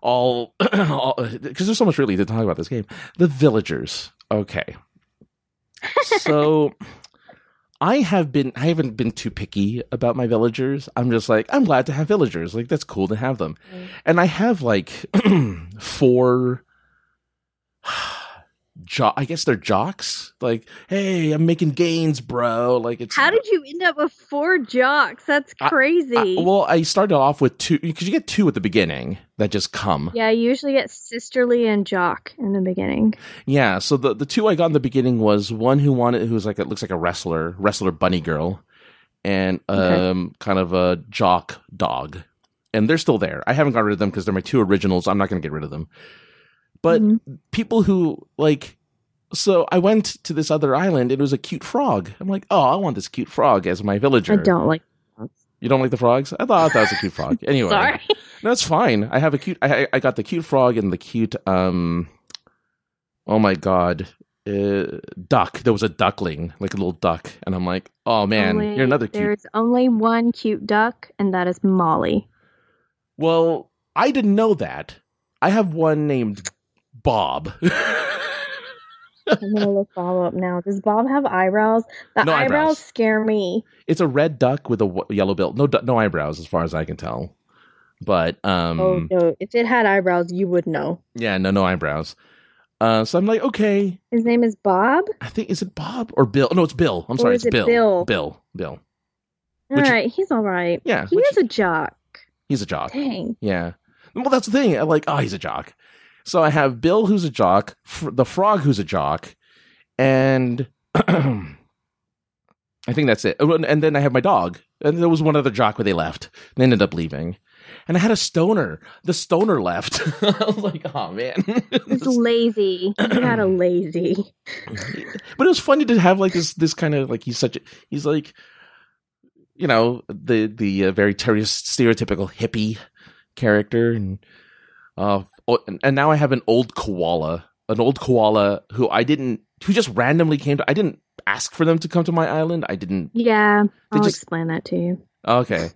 all because there's so much really to talk about this game. The villagers. Okay. So I have been. I haven't been too picky about my villagers. I'm just like I'm glad to have villagers. Like that's cool to have them. Mm. and I have like four. Jo- I guess they're jocks. Like, hey, I'm making gains, bro. Like, it's How did you end up with four jocks? That's crazy. I- well, I started off with two because you get two at the beginning that just come. yeah, you usually get sisterly and jock in the beginning. Yeah. So the the two I got in the beginning was one who wanted who was like it looks like a wrestler, wrestler bunny girl, and Okay. um kind of a jock dog, and they're still there. I haven't got rid of them because they're my two originals. I'm not going to get rid of them. But Mhm. people who like. So I went to this other island. It was a cute frog. I'm like, oh, I want this cute frog as my villager. I don't like. You don't like the frogs? I thought that was a cute frog. Anyway, Sorry. No, it's fine. I have a cute. I I- I got the cute frog and the cute. Um. Oh my god, uh, duck. There was a duckling, like a little duck, and I'm like, oh man, Only- you're another cute. There's only one cute duck, and that is Molly. Well, I didn't know that. I have one named Bob. I'm gonna look Bob up now. Does Bob have eyebrows? The No eyebrows. eyebrows. scare me. it's a red duck with a w- yellow bill. No, no eyebrows, as far as I can tell. But um, oh no! If it had eyebrows, you would know. yeah, no, no eyebrows. Uh, so I'm like, okay, His name is Bob. I think is it Bob or Bill? No, it's Bill. I'm Or sorry, it's it Bill. Bill? Bill. Bill. All Which- right, he's all right. Yeah, He which- is a jock. he's a jock. Dang. Yeah. Well, that's the thing. I'm like, oh, he's a jock. So I have Bill, who's a jock, fr- the frog, who's a jock, and I think that's it. Oh, And then I have my dog, and there was one other jock, where they left. They ended up leaving. And I had a stoner. The stoner left. I was like, oh man. He's lazy. You had a lazy. but it was funny to have like this this kind of like he's such a he's like you know the the uh, very ter- stereotypical hippie character and uh and, and now I have an old koala an old koala who I didn't who just randomly came to I didn't ask for them to come to my island I didn't Yeah, I'll just- explain that to you. okay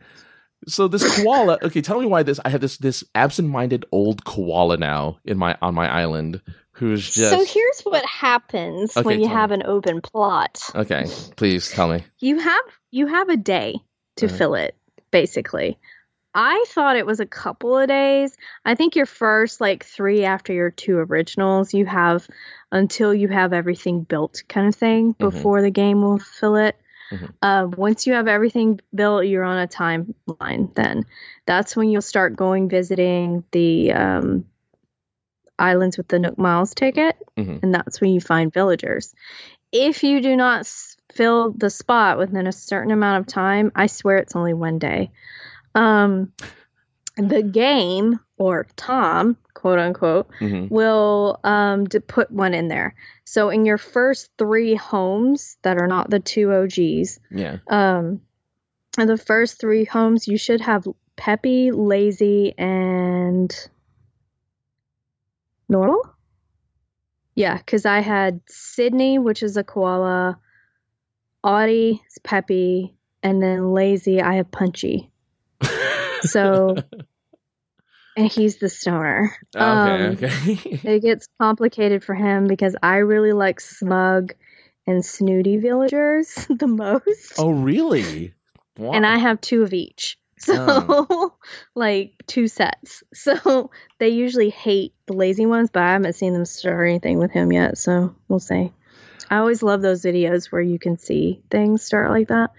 so this koala okay tell me why this I have this this absent-minded old koala now in my on my island who's just So here's what happens Okay, when you have me. an open plot. okay please tell me You have you have a day to Uh-huh. fill it, basically. I thought it was a couple of days. I think your first like three after your two originals, you have until you have everything built, kind of thing, Mhm. before the game will fill it. Mhm. Uh, once you have everything built, you're on a timeline. Then that's when you'll start going visiting the um, islands with the Nook Miles ticket, Mhm. and that's when you find villagers. If you do not s- fill the spot within a certain amount of time, I swear it's only one day. Um, the game or Tom, quote unquote, hmm will um to put one in there. So in your first three homes that are not the two OGs, yeah um, in the first three homes you should have Peppy, Lazy, and normal. Yeah, because I had Sydney, which is a koala, Audie, is Peppy, and then Lazy. I have Punchy, So- and he's the stoner. okay, Um, okay. It gets complicated for him because I really like smug and snooty villagers the most. oh, really? Wow. and I have two of each. So, Oh. like two sets. So they usually hate the lazy ones, but I haven't seen them start anything with him yet. So we'll see. I always love those videos where you can see things start like that.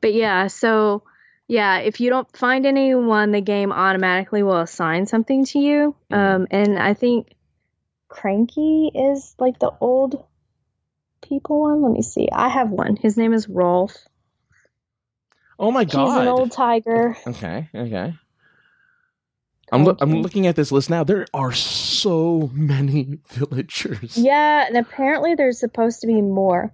But yeah, so yeah, if you don't find anyone, the game automatically will assign something to you. Mhm. Um, and I think Cranky is like the old people one. Let me see. I have one. His name is Rolf. Oh my god. He's an old tiger. Okay, okay. I'm loo- I'm looking at this list now. There are so many villagers. Yeah, and apparently there's supposed to be more.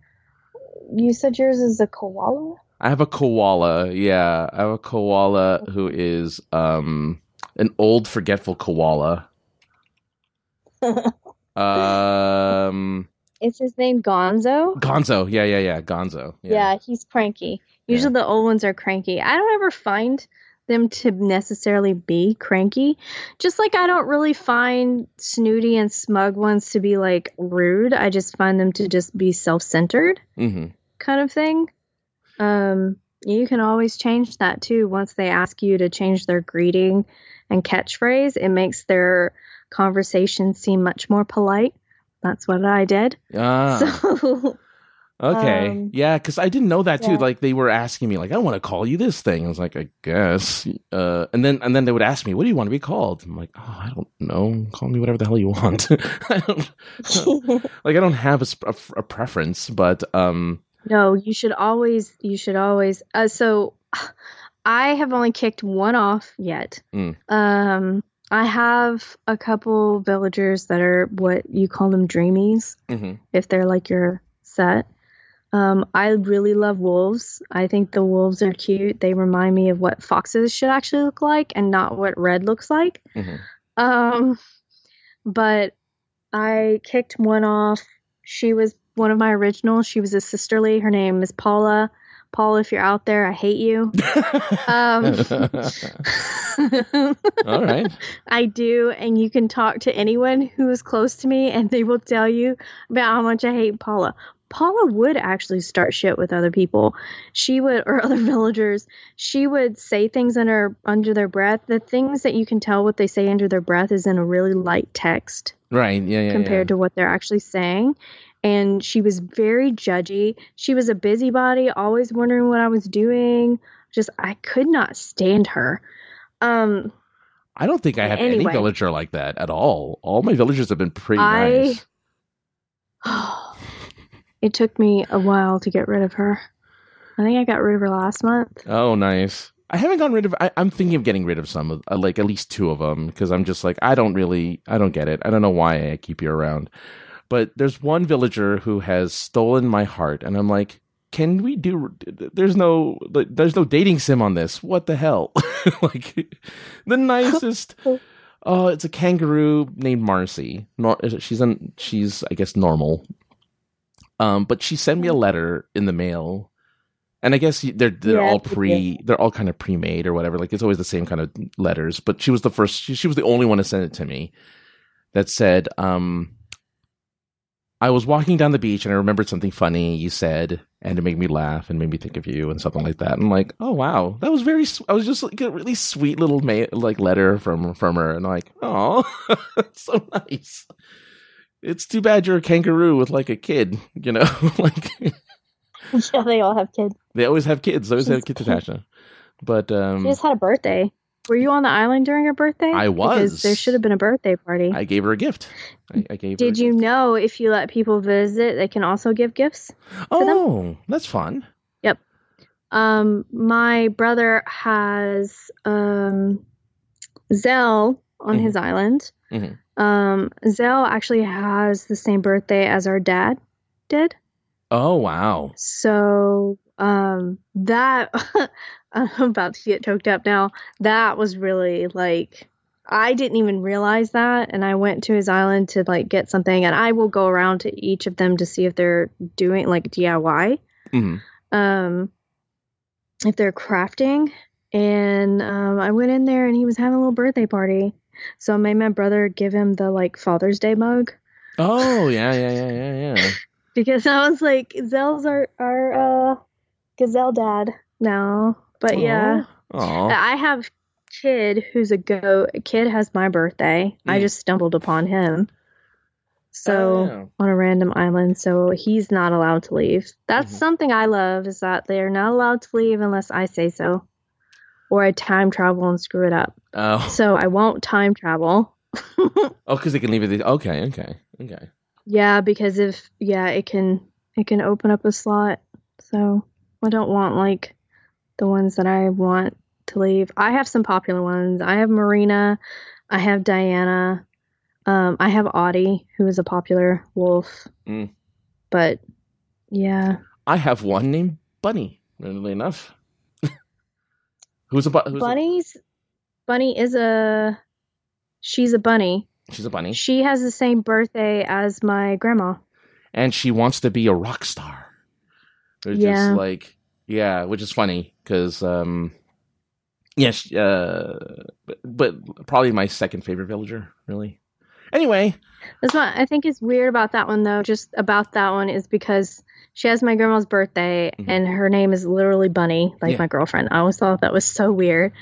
You said yours is a koala? I have a koala. Yeah, I have a koala who is um an old forgetful koala. Um Is his name Gonzo? Gonzo. Yeah, yeah, yeah. Gonzo. Yeah, he's cranky. Usually the old ones are cranky. I don't ever find them to necessarily be cranky. Just like I don't really find snooty and smug ones to be like rude. I just find them to just be self-centered hmm kind of thing. Um you can always change that too once they ask you to change their greeting and catchphrase. It makes their conversation seem much more polite. That's what I did. Ah, So okay. um, yeah, because I didn't know that too. yeah. Like they were asking me, like, I want to call you this thing. I was like, I guess. Uh, and then and then they would ask me, what do you want to be called? I'm like, oh, I don't know. Call me whatever the hell you want. I don't like. I don't have a, a, a preference, but um, No, you should always, you should always. Uh, so I have only kicked one off yet. Mm. Um, I have a couple villagers that are what you call them dreamies, mhm. if they're like your set. Um, I really love wolves. I think the wolves are cute. They remind me of what foxes should actually look like and not what Redd looks like. Mhm. Um, but I kicked one off. She was one of my originals. She was a sisterly. Her name is Paula. Paula, if you're out there, I hate you. Um, All right. I do, and you can talk to anyone who is close to me, and they will tell you about how much I hate Paula. Paula would actually start shit with other people. She would, or other villagers. She would say things under under their breath. The things that you can tell what they say under their breath is in a really light text Right. Yeah. Yeah. compared to what they're actually saying. And she was very judgy. She was a busybody, always wondering what I was doing. Just I could not stand her. Um, I don't think I have any villager like that at all. All my villagers have been pretty I- nice. it took me a while to get rid of her. I think I got rid of her last month. Oh, nice. I haven't gotten rid of. I, I'm thinking of getting rid of some, of, uh, like at least two of them, because I'm just like I don't really, I don't get it. I don't know why I keep you around. But there's one villager who has stolen my heart, and I'm like, can we do? There's no, there's no dating sim on this. What the hell? like, the nicest. Oh, it's a kangaroo named Marcy. Nor- she's an, she's I guess normal. Um, but she sent me a letter in the mail, and I guess they're they're Yeah, all pre they're all kind of pre made or whatever. Like it's always the same kind of letters. But she was the first. She, she was the only one to send it to me. That said, um, I was walking down the beach and I remembered something funny you said, and it made me laugh and made me think of you and something like that. And I'm like, oh wow, that was very. I was just like a really sweet little ma- like letter from from her, and I'm like, oh, so nice. It's too bad you're a kangaroo with like a kid, you know, like yeah, they all have kids. they always have kids. They always have She's kids attached. to them. But um, She just had a birthday. Were you on the island during her birthday? I Because was. there should have been a birthday party. I gave her a gift. I, I gave. Did you gift. know if you let people visit, they can also give gifts? Oh, that's fun. Yep. Um, my brother has um, Zell on Mhm. his island. Mhm. Um, Zell actually has the same birthday as our dad did. Oh wow. So um, that I'm about to get choked up now. That was really like I didn't even realize that, and I went to his island to like get something, and I will go around to each of them to see if they're doing like DIY hmm um if they're crafting and um I went in there and he was having a little birthday party. So I made my brother give him the like Father's Day mug Oh yeah, yeah, yeah, yeah, yeah. because I was like Zell's our our uh gazelle dad now. But yeah, Oh. I have Kidd who's a goat. Kidd has my birthday. I Mm. just stumbled upon him. So Oh, on a random island, so he's not allowed to leave. That's Mhm. something I love is that they're not allowed to leave unless I say so. Or I time travel and screw it up. Oh, So I won't time travel. oh, because they can leave it. Okay, okay, okay. Yeah, because if yeah, it can it can open up a slot. So I don't want like the ones that I want to leave. I have some popular ones. I have Marina, I have Diana, um, I have Audie, who is a popular wolf. Mm. But yeah, I have one named Bunny. Weirdly enough, who's a bu- who's a- Bunny's Bunny is a she's a bunny. she's a bunny, She has the same birthday as my grandma. and she wants to be a rock star. Which Yeah. is like, yeah, which is funny because, um, yes, uh, but, but probably my second favorite villager, really. Anyway, That's what I think is weird about that one though. Just about that one is because she has my grandma's birthday Mhm. and her name is literally Bunny, like Yeah. my girlfriend. I always thought that was so weird.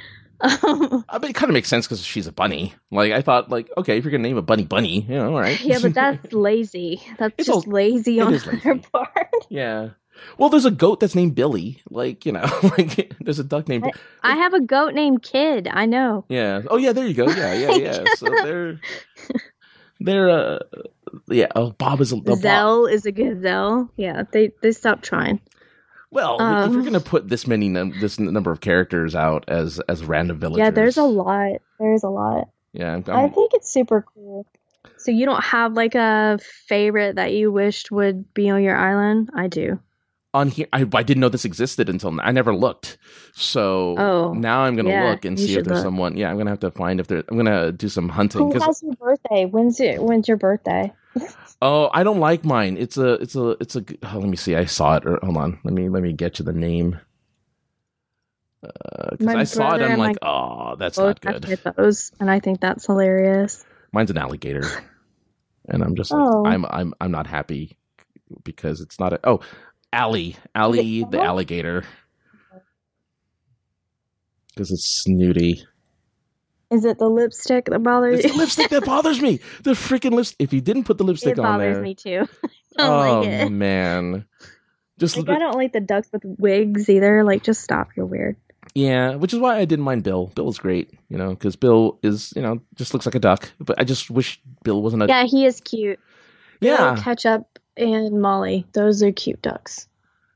Um, I mean, it kind of makes sense because she's a bunny. Like I thought, like okay, if you're gonna name a bunny Bunny, you know, all right. yeah, but that's lazy. That's It's just all- lazy on her part. yeah. Well, there's a goat that's named Billy. Like you know, like there's a duck named. I have a goat named Kidd. I know. Yeah. Oh yeah, there you go. Yeah, yeah, yeah. So they're they're uh yeah. Oh, Bob is a oh, Bob- is a gazelle. Yeah, they they stopped trying. Well, if Um, you're gonna put this many num- this number of characters out as as random villagers, Yeah, there's a lot. There's a lot. Yeah, I'm, I I'm- think it's super cool. So you don't have like a favorite that you wished would be on your island? I do. On here. I, I didn't know this existed until now. I never looked. So Oh, now I'm gonna yeah, look and see if there's look. someone. Yeah, I'm gonna have to find if there. I'm gonna do some hunting Who has your birthday? When's it? When's your birthday? oh, I don't like mine. It's a it's a it's a. Oh, let me see. I saw it. Or, hold on. Let me let me get you the name. Uh, because My I saw it, I'm and like, oh, that's not good. typos, and I think that's hilarious. Mine's an alligator, and I'm just like, Oh. I'm I'm I'm not happy because it's not a. Oh, Alli, Alli the alligator, because it's snooty. Is it the lipstick that bothers It's you? the lipstick that bothers me. The freaking lipstick. If you didn't put the lipstick it on bothers there, me too. I don't oh like it. man, just Like I don't like the ducks with wigs either. Like just stop. You're weird. yeah. Which is why I didn't mind Bill. Bill is great, you know, because Bill is you know just looks like a duck. But I just wish Bill wasn't a Yeah, he is cute. yeah. Bill, Ketchup and Molly. Those are cute ducks.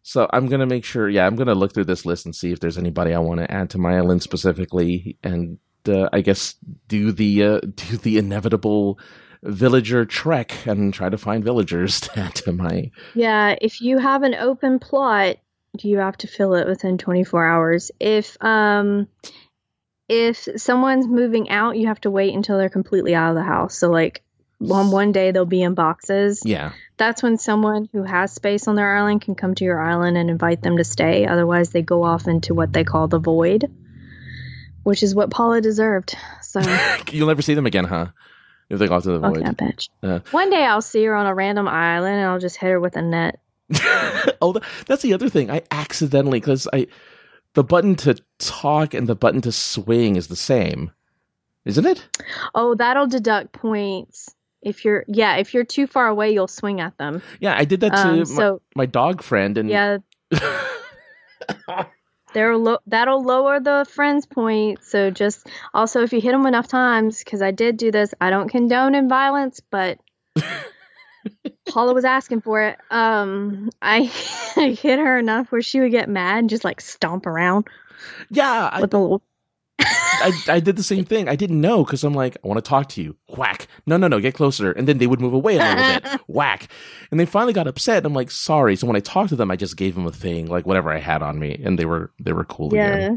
So I'm gonna make sure. Yeah, I'm gonna look through this list and see if there's anybody I want to add to my island specifically, and uh, I guess do the uh, do the inevitable villager trek and try to find villagers to add to my. Yeah, if you have an open plot, you have to fill it within 24 hours. If um if someone's moving out, you have to wait until they're completely out of the house. So like on one day they'll be in boxes. Yeah, That's when someone who has space on their island can come to your island and invite them to stay. Otherwise, they go off into what they call the void, which is what Paula deserved. So you'll never see them again, huh? If they go off to the fuck void. that bitch. Yeah. One day I'll see her on a random island and I'll just hit her with a net. oh, that's the other thing. I accidentally because I the button to talk and the button to swing is the same, isn't it? Oh, that'll deduct points. If you're yeah, if you're too far away, you'll swing at them. Yeah, I did that to Um, my, so my dog friend, and yeah, they're lo- that'll lower the friends point. So just also if you hit them enough times, because I did do this. I don't condone in violence, but Paula was asking for it. Um, I hit her enough where she would get mad and just like stomp around yeah, I, with a little. I, I did the same thing. I didn't know because I'm like, I want to talk to you. Whack. No, no, no, get closer. And then they would move away a little bit. Whack. And they finally got upset. I'm like, sorry. So when I talked to them, I just gave them a thing, like whatever I had on me, and they were they were cool again. yeah,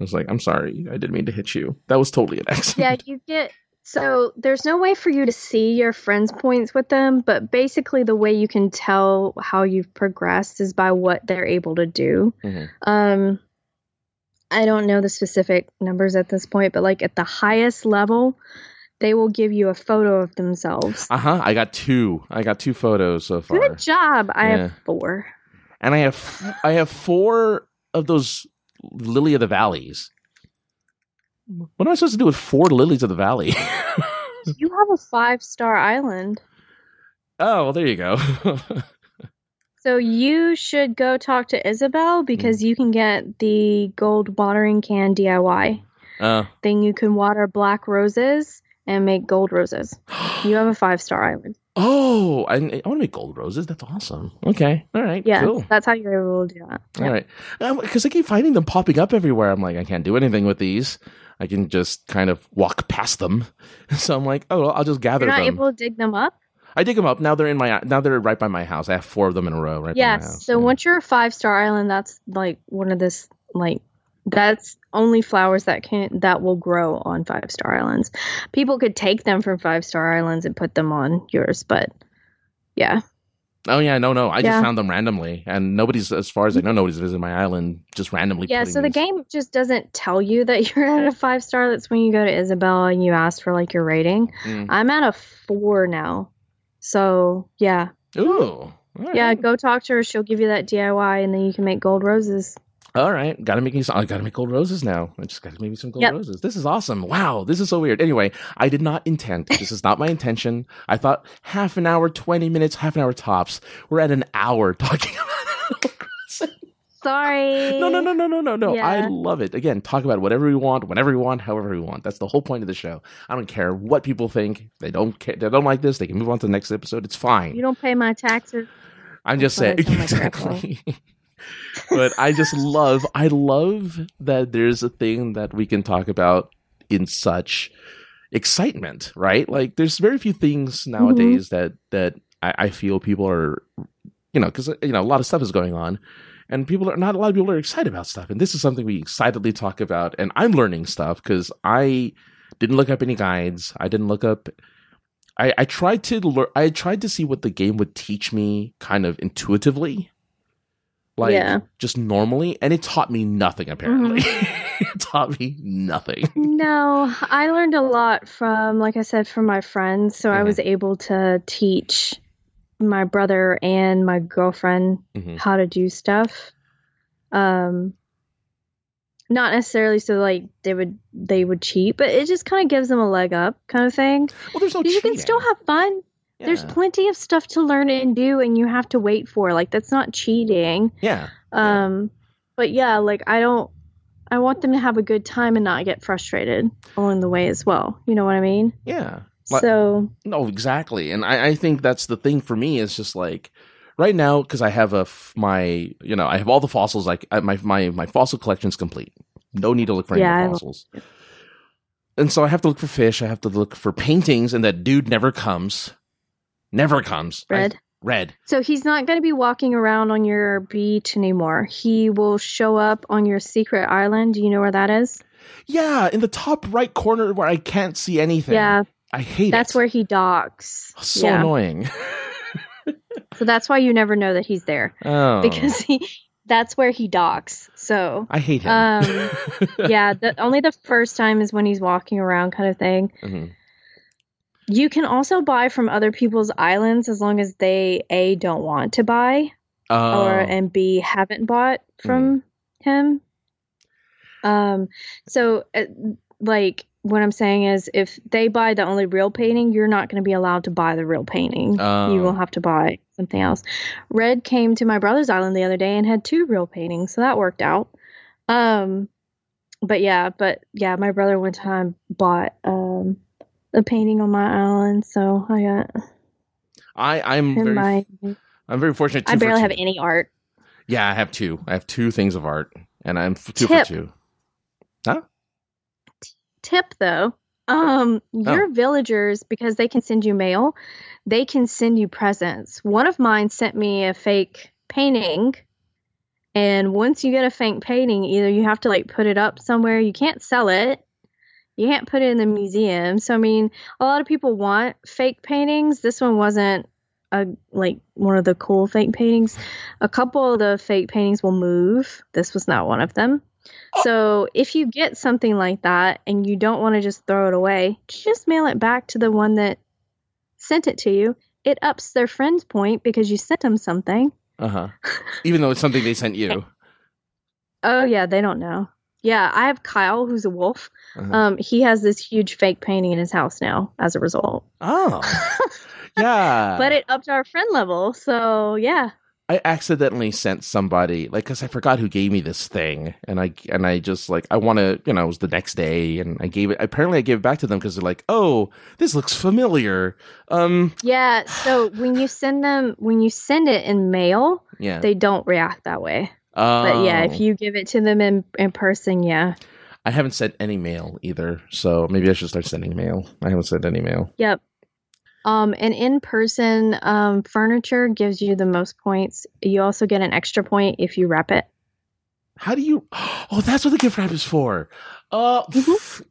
I was like, I'm sorry. I didn't mean to hit you. That was totally an accident. yeah. You get so there's no way for you to see your friends' points with them, but basically the way you can tell how you've progressed is by what they're able to do. Mhm. Um, I don't know the specific numbers at this point, but like at the highest level, they will give you a photo of themselves. Uh huh. I got two. I got two photos so far, Good job. I Yeah. have four. and I have I have four of those lily of the valleys. What am I supposed to do with four lilies of the valley? You have a five star island. oh, well, there you go. So you should go talk to Isabelle because you can get the gold watering can DIY. uh, Then you can water black roses and make gold roses. You have a five star island. Oh, I, I want to make gold roses. That's awesome. Okay, all right, Yeah, cool. that's how you're able to do that. All right, because I keep finding them popping up everywhere. I'm like, I can't do anything with these. I can just kind of walk past them. So I'm like, oh, I'll just gather You're not them. able to dig them up. I dig them up. Now they're in my. Now they're right by my house. I have four of them in a row right by my Yes. So yeah. once you're a five star island, that's like one of this like that's only flowers that can that will grow on five star islands. People could take them from five star islands and put them on yours, but yeah. Oh yeah, no, no. I just found them randomly, and nobody's, as far as I know, nobody's visited my island just randomly. Yeah, so the these- game just doesn't tell you that you're at a five star. That's when you go to Isabella and you ask for like your rating. Mm. I'm at a four now. So yeah. Ooh. all Yeah, go talk to her. She'll give you that DIY and then you can make gold roses. All right, gotta make me. Some, I gotta make gold roses now. I just gotta make me some gold Yep. roses. This is awesome. Wow, this is so weird. Anyway, I did not intend. This is not my intention. I thought half an hour, twenty minutes, half an hour tops. We're at an hour talking about Animal Crossing. Sorry. No, no, no, no, no, no, no. I love it. Again, talk about whatever we want, whenever we want, however we want. That's the whole point of the show. I don't care what people think. They don't care. They don't like this. They can move on to the next episode. It's fine. You don't pay my taxes. I'm just saying That's what I sound like exactly. but I just love I love that there's a thing that we can talk about in such excitement, right? Like there's very few things mm-hmm. nowadays that that I, I feel people are you know, because you know, a lot of stuff is going on. And people are not a lot of people are excited about stuff. And this is something we excitedly talk about. And I'm learning stuff because I didn't look up any guides. I didn't look up I, I tried to learn. I tried to see what the game would teach me, kind of intuitively, like Yeah. just normally, and it taught me nothing. Apparently, it taught me nothing. No, I learned a lot from, like I said, from my friends. So I Mhm. was able to teach my brother and my girlfriend Mhm. how to do stuff. Um, not necessarily so like they would they would cheat, but it just kind of gives them a leg up, kind of thing. Well, there's no. you can still have fun. There's plenty of stuff to learn and do, and you have to wait for. Like that's not cheating. yeah. Um, but yeah, like I don't. I want them to have a good time and not get frustrated along the way as well. You know what I mean? Yeah. Like- So No, exactly. And I, I think that's the thing for me is just like right now because I have a f- my you know I have all the fossils like I, my my my fossil collection's complete. No need to look for Yeah, any fossils. And so I have to look for fish. I have to look for paintings, and that dude never comes. Never comes. I- Redd. Redd. So he's not going to be walking around on your beach anymore. He will show up on your secret island. Do you know where that is? Yeah, in the top right corner where I can't see anything. Yeah, I hate that's it. where he docks. So yeah. annoying. So that's why you never know that he's there oh, because he that's where he docks. So I hate him. Um, yeah, the, only the first time is when he's walking around, kind of thing. Mhm. You can also buy from other people's islands as long as they a don't want to buy Oh, or and b haven't bought from him. Um, so uh, like what I'm saying is, if they buy the only real painting, you're not going to be allowed to buy the real painting. Oh. You will have to buy something else. Redd came to my brother's island the other day and had two real paintings, so that worked out. Um, but yeah, but yeah, my brother one time bought um a painting on my island, so I got I I'm very my. I'm very fortunate. I barely have any art. Yeah, I have two. I have two things of art, and I'm two Tip. for two. Tip though, um, Oh. your villagers because they can send you mail, they can send you presents. One of mine sent me a fake painting. And once you get a fake painting, either you have to like put it up somewhere, you can't sell it, you can't put it in the museum. So I mean, a lot of people want fake paintings. This one wasn't a like one of the cool fake paintings. A couple of the fake paintings will move. This was not one of them. So if you get something like that and you don't want to just throw it away, just mail it back to the one that sent it to you. It ups their friend's point because you sent them something. Uh huh. Even though it's something they sent you. Oh yeah, they don't know. Yeah, I have Kyle who's a wolf. Uh-huh. Um, he has this huge fake painting in his house now as a result. oh, yeah. but it upped our friend level, so yeah. I accidentally sent somebody like because I forgot who gave me this thing, and I and I just like I want to, you know, it was the next day, and I gave it. Apparently, I gave it back to them because they're like, "Oh, this looks familiar." Um, Yeah. So when you send them, when you send it in mail, yeah, they don't react that way. But yeah, Oh. if you give it to them in in person, yeah. I haven't sent any mail either, so maybe I should start sending mail. I haven't sent any mail. Yep. Um, and in person um, furniture gives you the most points. You also get an extra point if you wrap it. How do you? Oh, that's what the gift wrap is for. Uh, Mhm.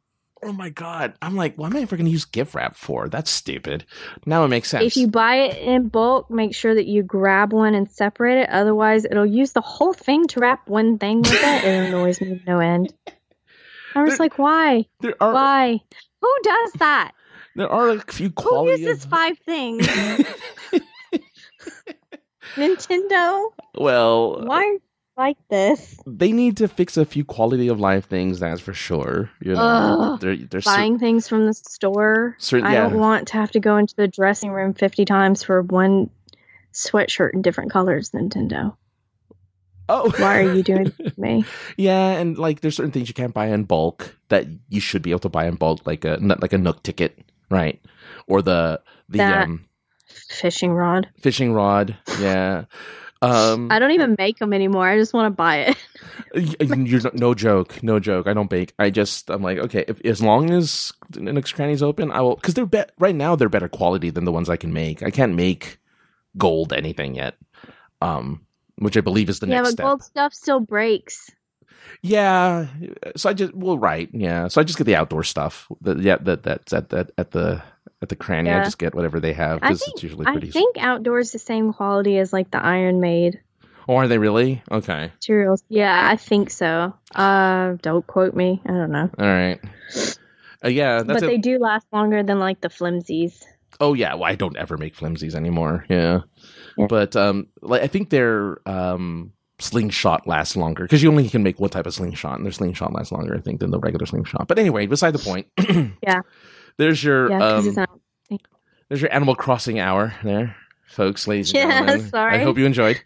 oh my god! I'm like, what am I ever going to use gift wrap for? That's stupid. Now it makes sense. If you buy it in bulk, make sure that you grab one and separate it. Otherwise, it'll use the whole thing to wrap one thing with it. It annoys me no end. I was There- like, why? are Why? Who does that? There are a few Who uses of- five things? Nintendo? well, Why like this? they need to fix a few quality of life things. That's for sure. You know, Ugh. they're they're cer- Buying things from the store. certain. I Yeah, don't want to have to go into the dressing room 50 times for one sweatshirt in different colors, Nintendo. oh, Why are you doing me? Yeah, and like there's certain things you can't buy in bulk that you should be able to buy in bulk, like a like a Nook ticket, right? Or the the That- um, Fishing rod. fishing rod. Yeah. Um, I don't even make them anymore. I just want to buy it. you're no, joke, no joke. I don't bake. I just I'm like okay, if, as long as Nook's cranny's open, I will because they're be- right now they're better quality than the ones I can make. I can't make gold anything yet, um, which I believe is the yeah, next Yeah, but step. gold stuff still breaks. Yeah, so I just well, right, yeah. So I just get the outdoor stuff. The, yeah, that that's at that at the at the cranny. I just get whatever they have because think- it's usually pretty. I think outdoors the same quality as like the Iron Maid oh, are they really? Okay, materials. Yeah, I think so. Uh, don't quote me. I don't know. all right. Uh, yeah, that's but they do last longer than like the flimsies. Oh yeah, well I don't ever make flimsies anymore. Yeah, Yeah. but um, like I think their um slingshot lasts longer because you only can make one type of slingshot, and their slingshot lasts longer, I think, than the regular slingshot. But anyway, beside the point. Yeah. There's your Yeah, um, not. There's your Animal Crossing hour there, folks, ladies and Yeah, gentlemen. sorry. I hope you enjoyed.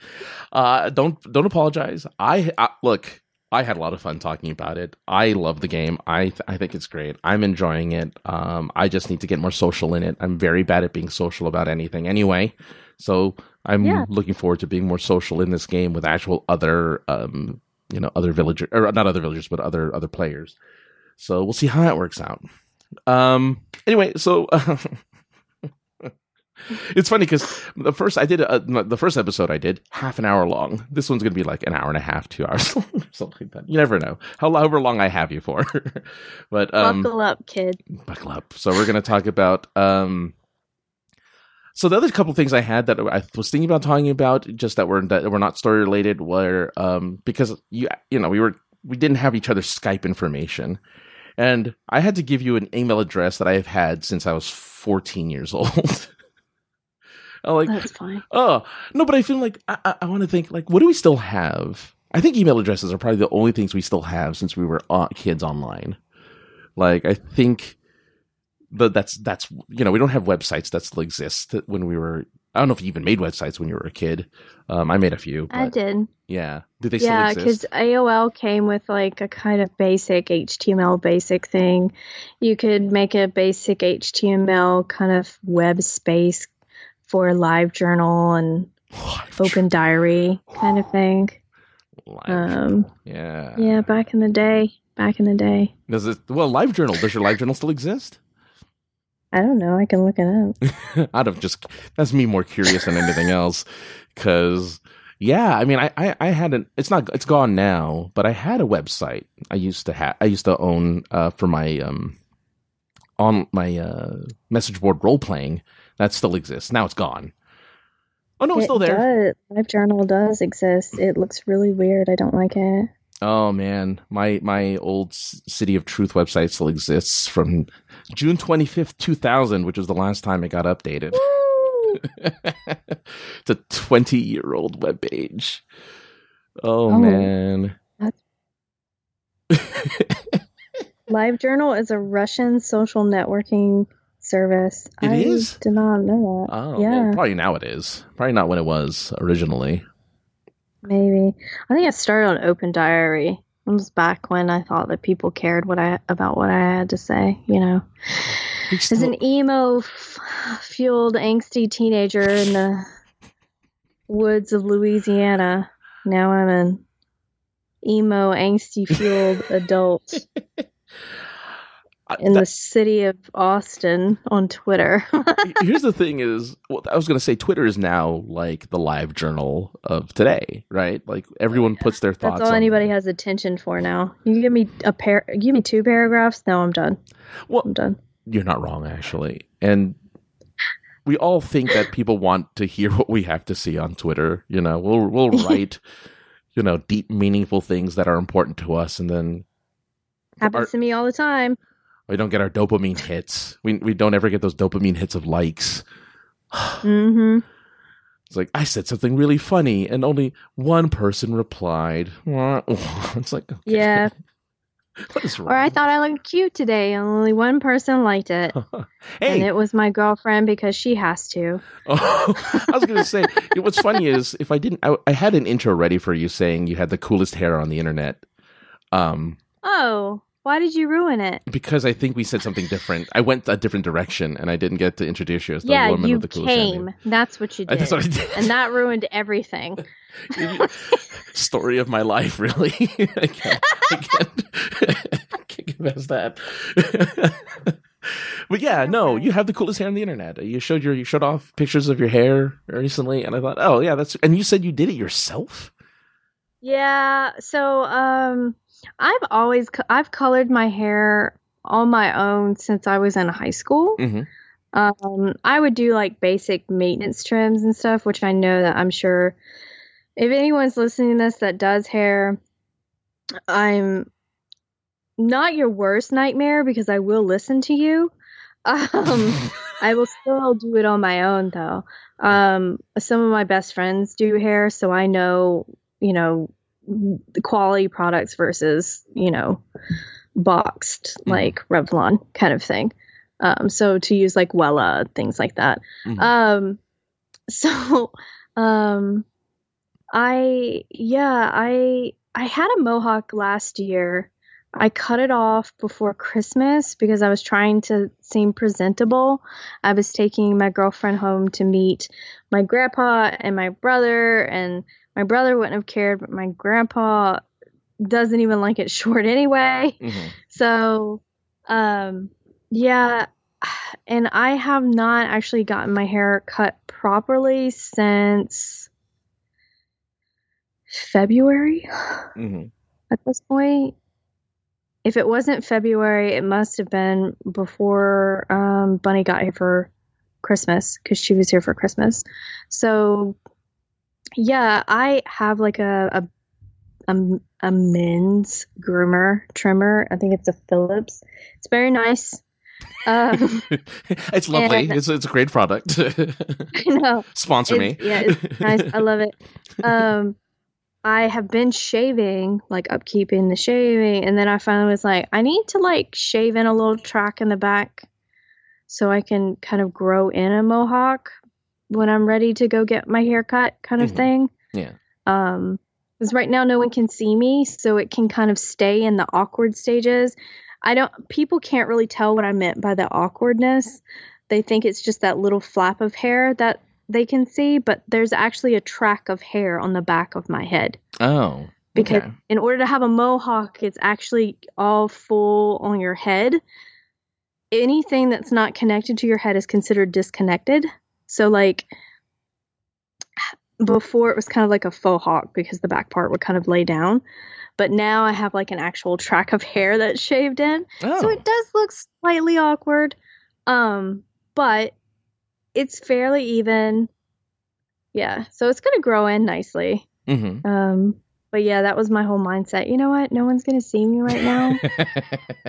Uh, don't don't apologize. I, I look. I had a lot of fun talking about it. I love the game. I th- I think it's great. I'm enjoying it. Um, I just need to get more social in it. I'm very bad at being social about anything anyway. So I'm Yeah. looking forward to being more social in this game with actual other um, you know, other villagers or not other villagers, but other other players. So we'll see how that works out. Um. Anyway, so it's funny because the first I did uh, the first episode I did half an hour long. This one's gonna be like an hour and a half, two hours, long, or something like that. You never know. how However long I have you for, but um, Buckle up, kid. buckle up. So we're gonna talk about um. So the other couple things I had that I was thinking about talking about, just that were that were not story related, were um because you you know we were we didn't have each other's Skype information, and I had to give you an email address that I have had since I was fourteen years old. I'm like, That's fine. oh no, but I feel like I, I, I want to think like, what do we still have? I think email addresses are probably the only things we still have since we were uh, kids online. Like I think, but that's that's you know we don't have websites that still exist when we were. I don't know if you even made websites when you were a kid. Um, I made a few. But I did. Yeah, Did they Yeah, because? AOL came with like a kind of basic HTML basic thing. You could make a basic HTML kind of web space for live journal and open diary kind of thing. Um, yeah. yeah, back in the day. Back in the day. Does it? Well, live journal. Does your live journal still exist? I don't know. I can look it up. out of just that's me more curious than anything else because yeah i mean I, I i had an it's not it's gone now but i had a website i used to have i used to own uh for my um on my uh message board role playing that still exists now it's gone oh no it's it still there Does. Live journal does exist. It looks really weird. I don't like it. Oh man my my old city of truth website still exists from june 25th 2000 which was the last time it got updated it's a 20 year old web page. Oh, Oh. man. Live journal is a Russian social networking service. It I is? did not know that. Oh, yeah. well, probably now it is. Probably not when it was originally. Maybe. I think I started on Open Diary. It was back when I thought that people cared what I about what I had to say. You know, as an emo f- fueled angsty teenager in the woods of Louisiana, now I'm an emo angsty fueled adult in that, the city of Austin on Twitter. here's the thing: is well, I was going to say Twitter is now like the live journal of today, right? Like everyone puts their thoughts. That's all anybody has attention for now. You give me a pair, give me two paragraphs. No, I'm done. Well, I'm done. You're not wrong, actually, and we all think that people want to hear what we have to see on Twitter. You know, we'll we'll write, you know, deep, meaningful things that are important to us, and then happens our, to me all the time. We don't get our dopamine hits. We we don't ever get those dopamine hits of likes. mm-hmm. It's like I said something really funny, and only one person replied. It's like okay. yeah. What is wrong? Or I thought I looked cute today, and only one person liked it, hey. and it was my girlfriend because she has to. Oh, I was gonna say, what's funny is if I didn't, I, I had an intro ready for you saying you had the coolest hair on the internet. Um. Oh, why did you ruin it? Because I think we said something different. I went a different direction, and I didn't get to introduce you as the yeah, woman you with the coolest came. hair. That's what you did. That's what I did. and that ruined everything. Story of my life, really. I can't, I can't, I can't get past that. but yeah, no, you have the coolest hair on the internet. You showed your, you showed off pictures of your hair recently, and I thought, oh yeah, that's. And you said you did it yourself. Yeah. So, um, I've always I've colored my hair on my own since I was in high school. Mm-hmm. Um, I would do like basic maintenance trims and stuff, which I know that I'm sure if anyone's listening to this that does hair, I'm not your worst nightmare because I will listen to you. Um, I will still do it on my own though. Um, some of my best friends do hair, so I know, you know, quality products versus you know boxed mm-hmm. like Revlon kind of thing. Um, so to use like Wella things like that. Mm-hmm. Um, so um, I yeah I I had a mohawk last year. I cut it off before Christmas because I was trying to seem presentable. I was taking my girlfriend home to meet my grandpa and my brother and my brother wouldn't have cared, but my grandpa doesn't even like it short anyway. Mm-hmm. So, um, yeah, and I have not actually gotten my hair cut properly since February. Mm-hmm. At this point, if it wasn't February, it must have been before um, Bunny got here for Christmas because she was here for Christmas. So yeah, I have like a a, a, a men's groomer trimmer. I think it's a Philips. It's very nice. Um, it's lovely. And, it's it's a great product. I know. Sponsor it's, me. yeah, it's nice. I love it. Um, I have been shaving, like upkeeping the shaving, and then I finally was like, I need to like shave in a little track in the back, so I can kind of grow in a mohawk when I'm ready to go get my hair cut kind of Mhm. thing. Yeah. Um, because right now no one can see me, so it can kind of stay in the awkward stages. I don't. People can't really tell what I meant by the awkwardness. They think it's just that little flap of hair that they can see, but there's actually a track of hair on the back of my head. Oh. Because okay. in order to have a mohawk, it's actually all full on your head. Anything that's not connected to your head is considered disconnected. So like before it was kind of like a faux hawk because the back part would kind of lay down. But now I have like an actual track of hair that's shaved in. Oh. So it does look slightly awkward. Um, but it's fairly even. Yeah, so it's gonna grow in nicely. Mm-hmm. Um, but yeah, that was my whole mindset. You know what? No one's gonna see me right now,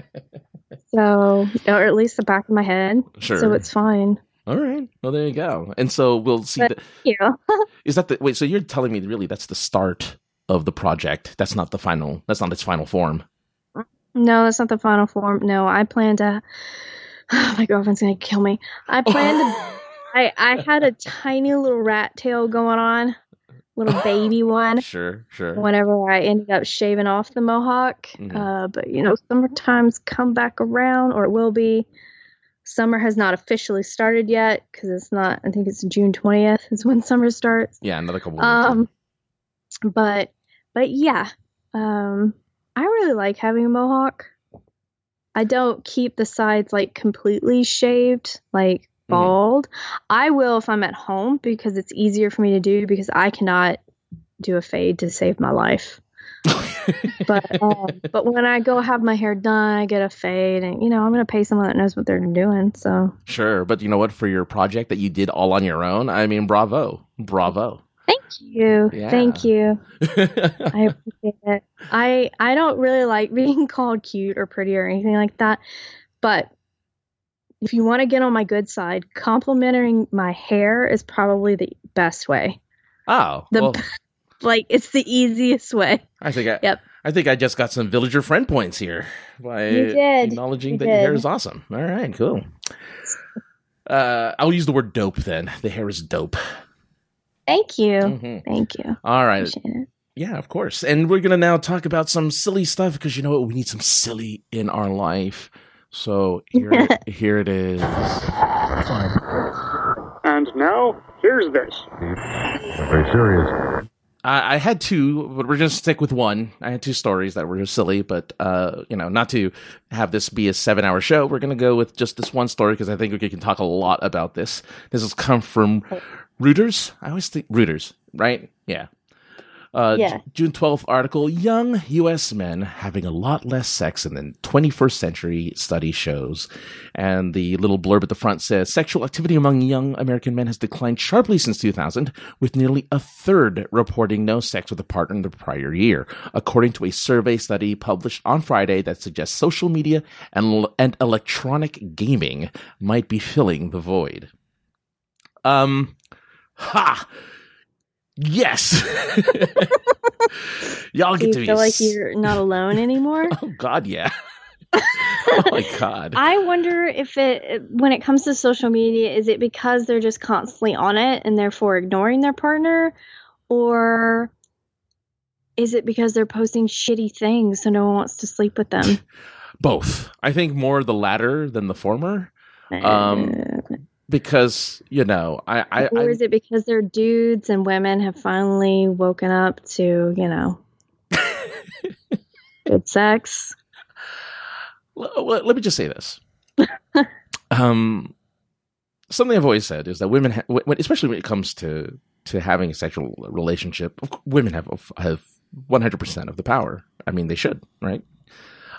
so or at least the back of my head. sure. So it's fine. All right. Well, there you go. And so we'll see. But- The, Yeah. is that the wait? So you're telling me really that's the start of the project? That's not the final. That's not its final form. No, that's not the final form. No, I plan to. my girlfriend's gonna kill me. I plan to. I I had a tiny little rat tail going on, little baby one. Sure, sure. Whenever I ended up shaving off the mohawk, Mhm. uh, but you know, summertime's come back around, or it will be. Summer has not officially started yet because it's not. I think it's June twentieth is when summer starts. Yeah, another couple. Of weeks. Um, but but yeah, um, I really like having a mohawk. I don't keep the sides like completely shaved, like Mhm. bald. I will if I'm at home because it's easier for me to do because I cannot do a fade to save my life. But um, but when I go have my hair done, I get a fade, and you know I'm gonna pay someone that knows what they're doing. So sure, but you know what? For your project that you did all on your own, I mean, bravo, bravo. thank you, thank you. I appreciate it. I I don't really like being called cute or pretty or anything like that, but if you want to get on my good side, complimenting my hair is probably the best way. oh, The well, like it's the easiest way. I think I, Yep. I think I just got some villager friend points here by You did. acknowledging You that your hair is awesome. All right, cool. Uh, I'll use the word dope then. The hair is dope. Thank you. Mhm. Thank you. All right. Yeah, of course. And we're going to now talk about some silly stuff because you know what? We need some silly in our life. So here, here it is. And now, here's this. Very serious. I, I had two, but we're going to stick with one. I had two stories that were just silly, but, uh, you know, not to have this be a seven hour show. We're going to go with just this one story because I think we can talk a lot about this. This has come from Reuters. I always think Reuters, right? Yeah. Uh, Yeah. J- June 12th article Young U.S. men having a lot less sex than the 21st century study shows. And the little blurb at the front says sexual activity among young American men has declined sharply since 2000, with nearly a third reporting no sex with a partner in the prior year, according to a survey study published on Friday that suggests social media and, and electronic gaming might be filling the void. Um, ha! Yes! Y'all get you to be feel like you're not alone anymore? Oh God, yeah. oh my God. I wonder if it, when it comes to social media, is it because they're just constantly on it and therefore ignoring their partner, or is it because they're posting shitty things so no one wants to sleep with them? Both. I think more the latter than the former. Um, Because you know, I, I, or I is it because they're dudes and women have finally woken up to, you know, good sex? Let, let me just say this. um, something I've always said is that women, ha- when, especially when it comes to to having a sexual relationship, women have have one hundred percent of the power. I mean, they should, right?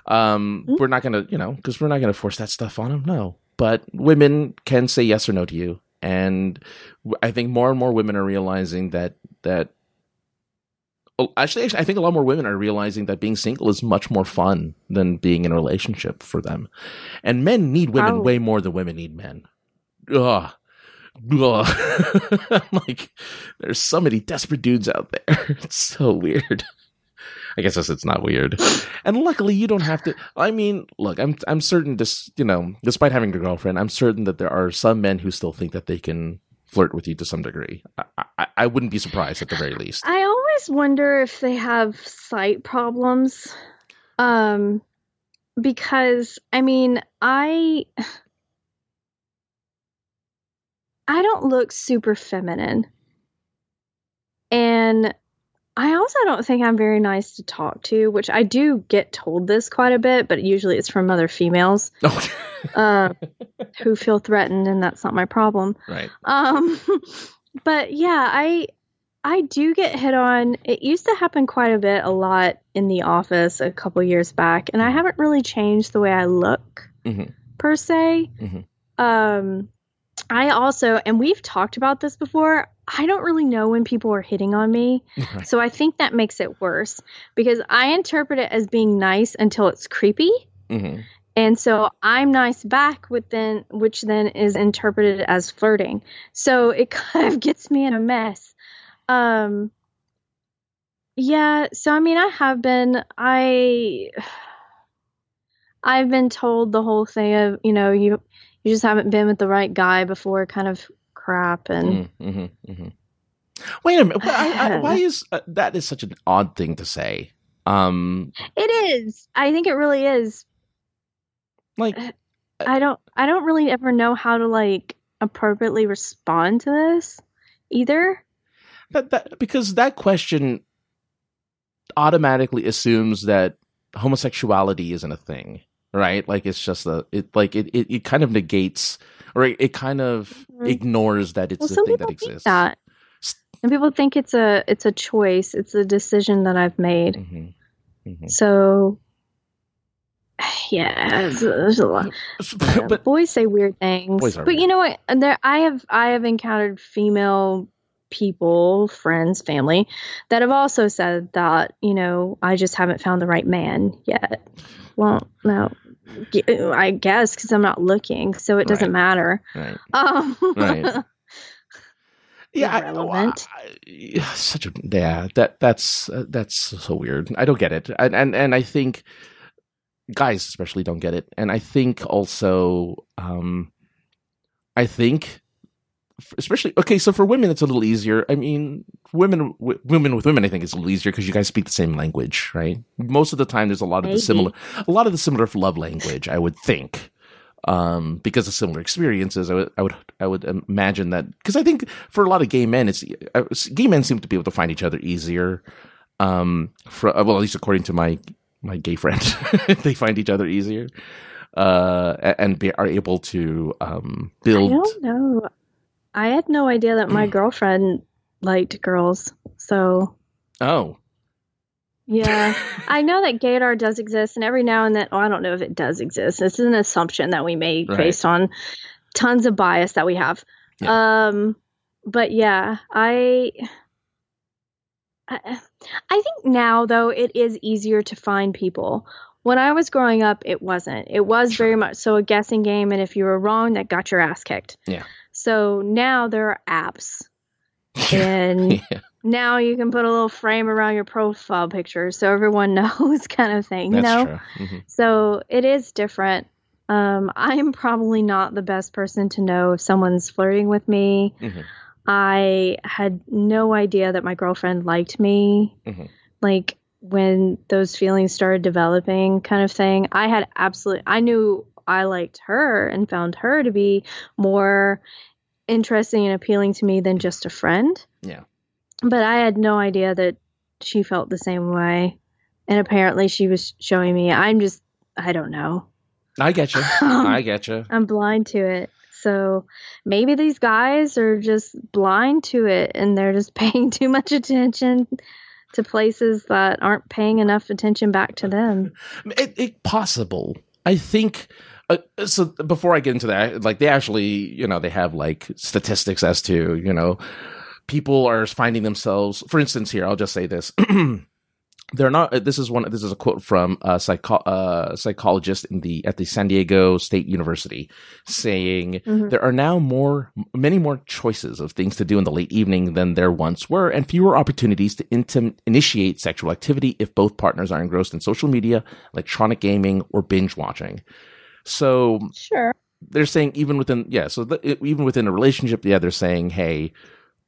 Um, Mhm. we're not gonna, you know, because we're not gonna force that stuff on them. No, but women can say yes or no to you, and I think more and more women are realizing that that. Oh, Actually, actually, I think a lot more women are realizing that being single is much more fun than being in a relationship for them, and men need women way more than women need men. Ugh. Ugh. Like, there's so many desperate dudes out there. It's so weird. I guess it's not weird. And luckily, you don't have to. I mean, look, I'm I'm certain. This, you know, despite having a girlfriend, I'm certain that there are some men who still think that they can flirt with you to some degree. I, I, I wouldn't be surprised at the very least. I always wonder if they have sight problems. Um because I mean, I I don't look super feminine. And I also don't think I'm very nice to talk to, which I do get told this quite a bit, but usually it's from other females Oh, uh, who feel threatened, and that's not my problem. right. Um, but yeah, I I do get hit on. It used to happen quite a bit, a lot in the office a couple years back, and I haven't really changed the way I look Mhm. per se. Mhm. Um, I also, and we've talked about this before. I don't really know when people are hitting on me, Right. so I think that makes it worse because I interpret it as being nice until it's creepy. Mhm. And so I'm nice back with then which then is interpreted as flirting. So it kind of gets me in a mess. Um yeah, so I mean I have been I I've been told the whole thing of, you know, you you just haven't been with the right guy before kind of crap and Mhm, mhm, mhm. Wait a minute. Why, I, why is uh, that is such an odd thing to say? Um, it is. I think it really is. Like, I don't. I don't really ever know how to like appropriately respond to this either. That, that because that question automatically assumes that homosexuality isn't a thing, right? Like it's just a it like it it, it kind of negates or it, it kind of mm-hmm. ignores that it's well, a thing that exists. That. And people think it's a it's a choice. It's a decision that I've made. Mm-hmm. Mm-hmm. So yeah, there's, a lot. but, boys say weird things, but you know what? There, I have I have encountered female people, friends, family that have also said that you know I just haven't found the right man yet. Well, no, I guess because I'm not looking, so it doesn't right. matter. Right. Um, right. yeah, irrelevant. I, I, such a yeah. That that's uh, that's so weird. I don't get it, and and and I think guys especially don't get it, and I think also, um, I think especially okay so for women it's a little easier i mean women w- women with women i think it's a little easier because you guys speak the same language right most of the time there's a lot of Maybe. the similar a lot of the similar love language i would think um, because of similar experiences i would i would i would imagine that because i think for a lot of gay men it's uh, gay men seem to be able to find each other easier um for uh, well at least according to my my gay friend they find each other easier uh, and be, are able to um, build. I don't know. I had no idea that my girlfriend liked girls. So. Oh. Yeah, I know that gaydar does exist, and every now and then, oh, I don't know if it does exist. This is an assumption that we made right. based on tons of bias that we have. Yeah. Um, but yeah, I, I, I think now though it is easier to find people. When I was growing up, it wasn't. It was sure. very much so a guessing game, and if you were wrong, that got your ass kicked. Yeah. So now there are apps. And yeah. now you can put a little frame around your profile picture so everyone knows kind of thing, you know? Mm-hmm. So it is different. Um, I am probably not the best person to know if someone's flirting with me. Mm-hmm. I had no idea that my girlfriend liked me. Mm-hmm. Like when those feelings started developing, kind of thing. I had absolutely, I knew I liked her and found her to be more interesting and appealing to me than just a friend. Yeah. But I had no idea that she felt the same way. And apparently she was showing me. I'm just, I don't know. I get you. I get you. I'm blind to it. So maybe these guys are just blind to it and they're just paying too much attention to places that aren't paying enough attention back to them. It, it possible. I think uh, so before I get into that, like they actually, you know, they have like statistics as to, you know, people are finding themselves. For instance, here I'll just say this: they're not. Uh, this is one. This is a quote from a psycho, uh, psychologist in the at the San Diego State University, saying mm-hmm. there are now more, many more choices of things to do in the late evening than there once were, and fewer opportunities to intim- initiate sexual activity if both partners are engrossed in social media, electronic gaming, or binge watching. So sure, they're saying even within yeah, so the, even within a relationship, yeah, they're saying, hey,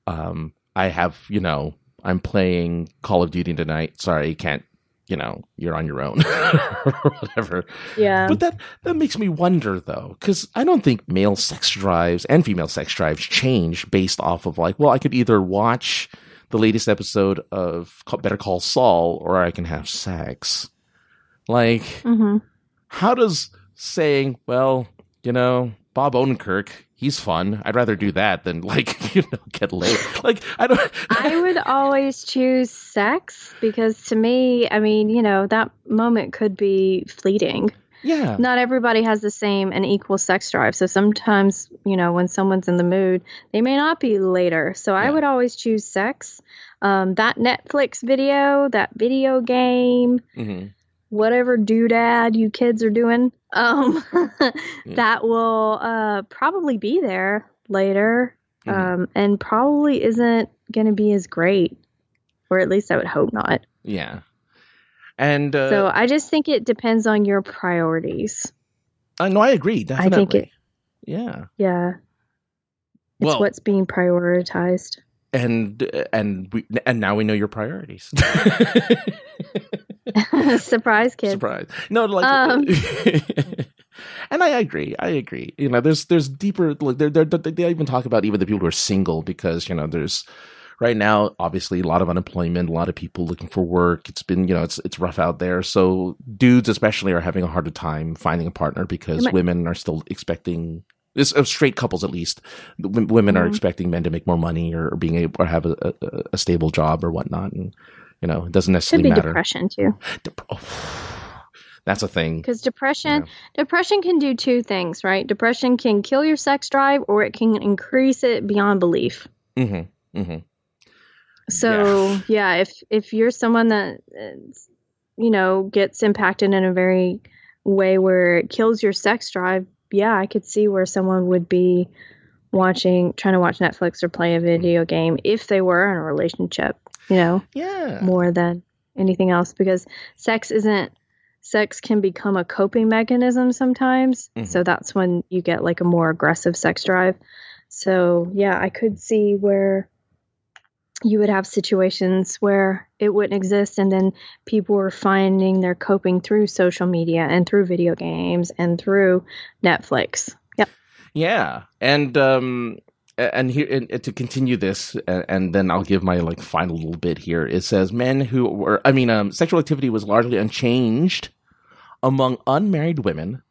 um, I have you know I'm playing Call of Duty tonight. Sorry, you can't. You know, you're on your own or whatever. Yeah. But that that makes me wonder though, because I don't think male sex drives and female sex drives change based off of like, well, I could either watch the latest episode of Better Call Saul or I can have sex. Like, mm-hmm. how does saying, well, you know, Bob Odenkirk, he's fun. I'd rather do that than like, you know, get laid. Like, I don't. I would always choose sex because to me, I mean, you know, that moment could be fleeting. Yeah. Not everybody has the same and equal sex drive. So sometimes, you know, when someone's in the mood, they may not be later. So yeah. I would always choose sex. Um, that Netflix video, that video game, mm-hmm whatever doodad you kids are doing, um, that will uh, probably be there later mm-hmm. um, and probably isn't going to be as great, or at least I would hope not. Yeah. And uh, so I just think it depends on your priorities. I uh, know I agree. Definitely. I think it. Yeah. Yeah. It's well, what's being prioritized. and and we and now we know your priorities. Surprise, kid. Surprise! No, like, Um. and I agree. I agree. You know, there's there's deeper. Like, they're, they're, they even talk about even the people who are single because you know there's right now obviously a lot of unemployment, a lot of people looking for work. It's been you know it's it's rough out there. So dudes especially are having a harder time finding a partner because might- women are still expecting. This, uh, straight couples, at least, w- women are Mhm. expecting men to make more money or, or being able or have a, a, a stable job or whatnot, and you know it doesn't Could necessarily be matter. depression too, oh, that's a thing. because depression depression can do two things, right? Depression can kill your sex drive, or it can increase it beyond belief. Mm-hmm. Mm-hmm. So yeah, if if you're someone that you know gets impacted in a very way where it kills your sex drive, yeah, I could see where someone would be watching, trying to watch Netflix or play a video game if they were in a relationship. You know, Yeah. more than anything else, because sex isn't. Sex can become a coping mechanism sometimes. Mhm. So that's when you get like a more aggressive sex drive. So, yeah, I could see where you would have situations where it wouldn't exist and then people were finding their coping through social media and through video games and through Netflix. Yep. Yeah, and um, and here and, to continue this, and, and then I'll give my like final little bit here. It says men who were, I mean, um, sexual activity was largely unchanged among unmarried women,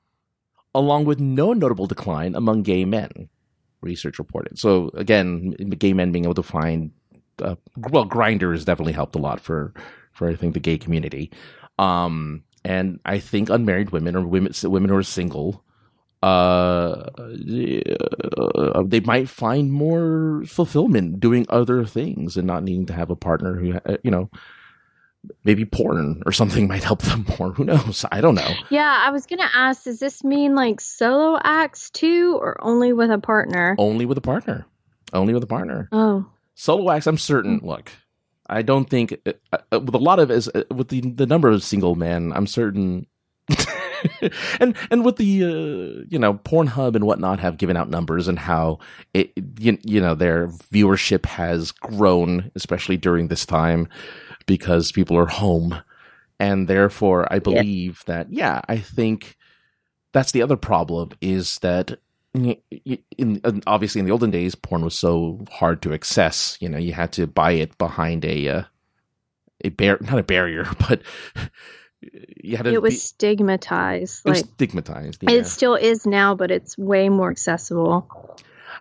along with no notable decline among gay men. Research reported. So again, gay men being able to find, uh, well, Grindr's definitely helped a lot for for I think the gay community. Um, and I think unmarried women or women women who are single uh, uh, they might find more fulfillment doing other things and not needing to have a partner who, uh, you know, maybe porn or something might help them more. Who knows? I don't know. Yeah, I was going to ask does this mean like solo acts too or only with a partner? Only with a partner. Only with a partner. Oh, Solo acts, I'm certain. Look, I don't think uh, uh, with a lot of as uh, with the the number of single men, I'm certain. and and with the uh, you know Pornhub and whatnot have given out numbers and how it you, you know their viewership has grown especially during this time because people are home. And therefore I believe that yeah I think that's the other problem is that y- y- in, in obviously in the olden days porn was so hard to access. You know you had to buy it behind a uh, a bar not a barrier but you had to it was be- stigmatized. it was stigmatized. Yeah. it still is now, but it's way more accessible.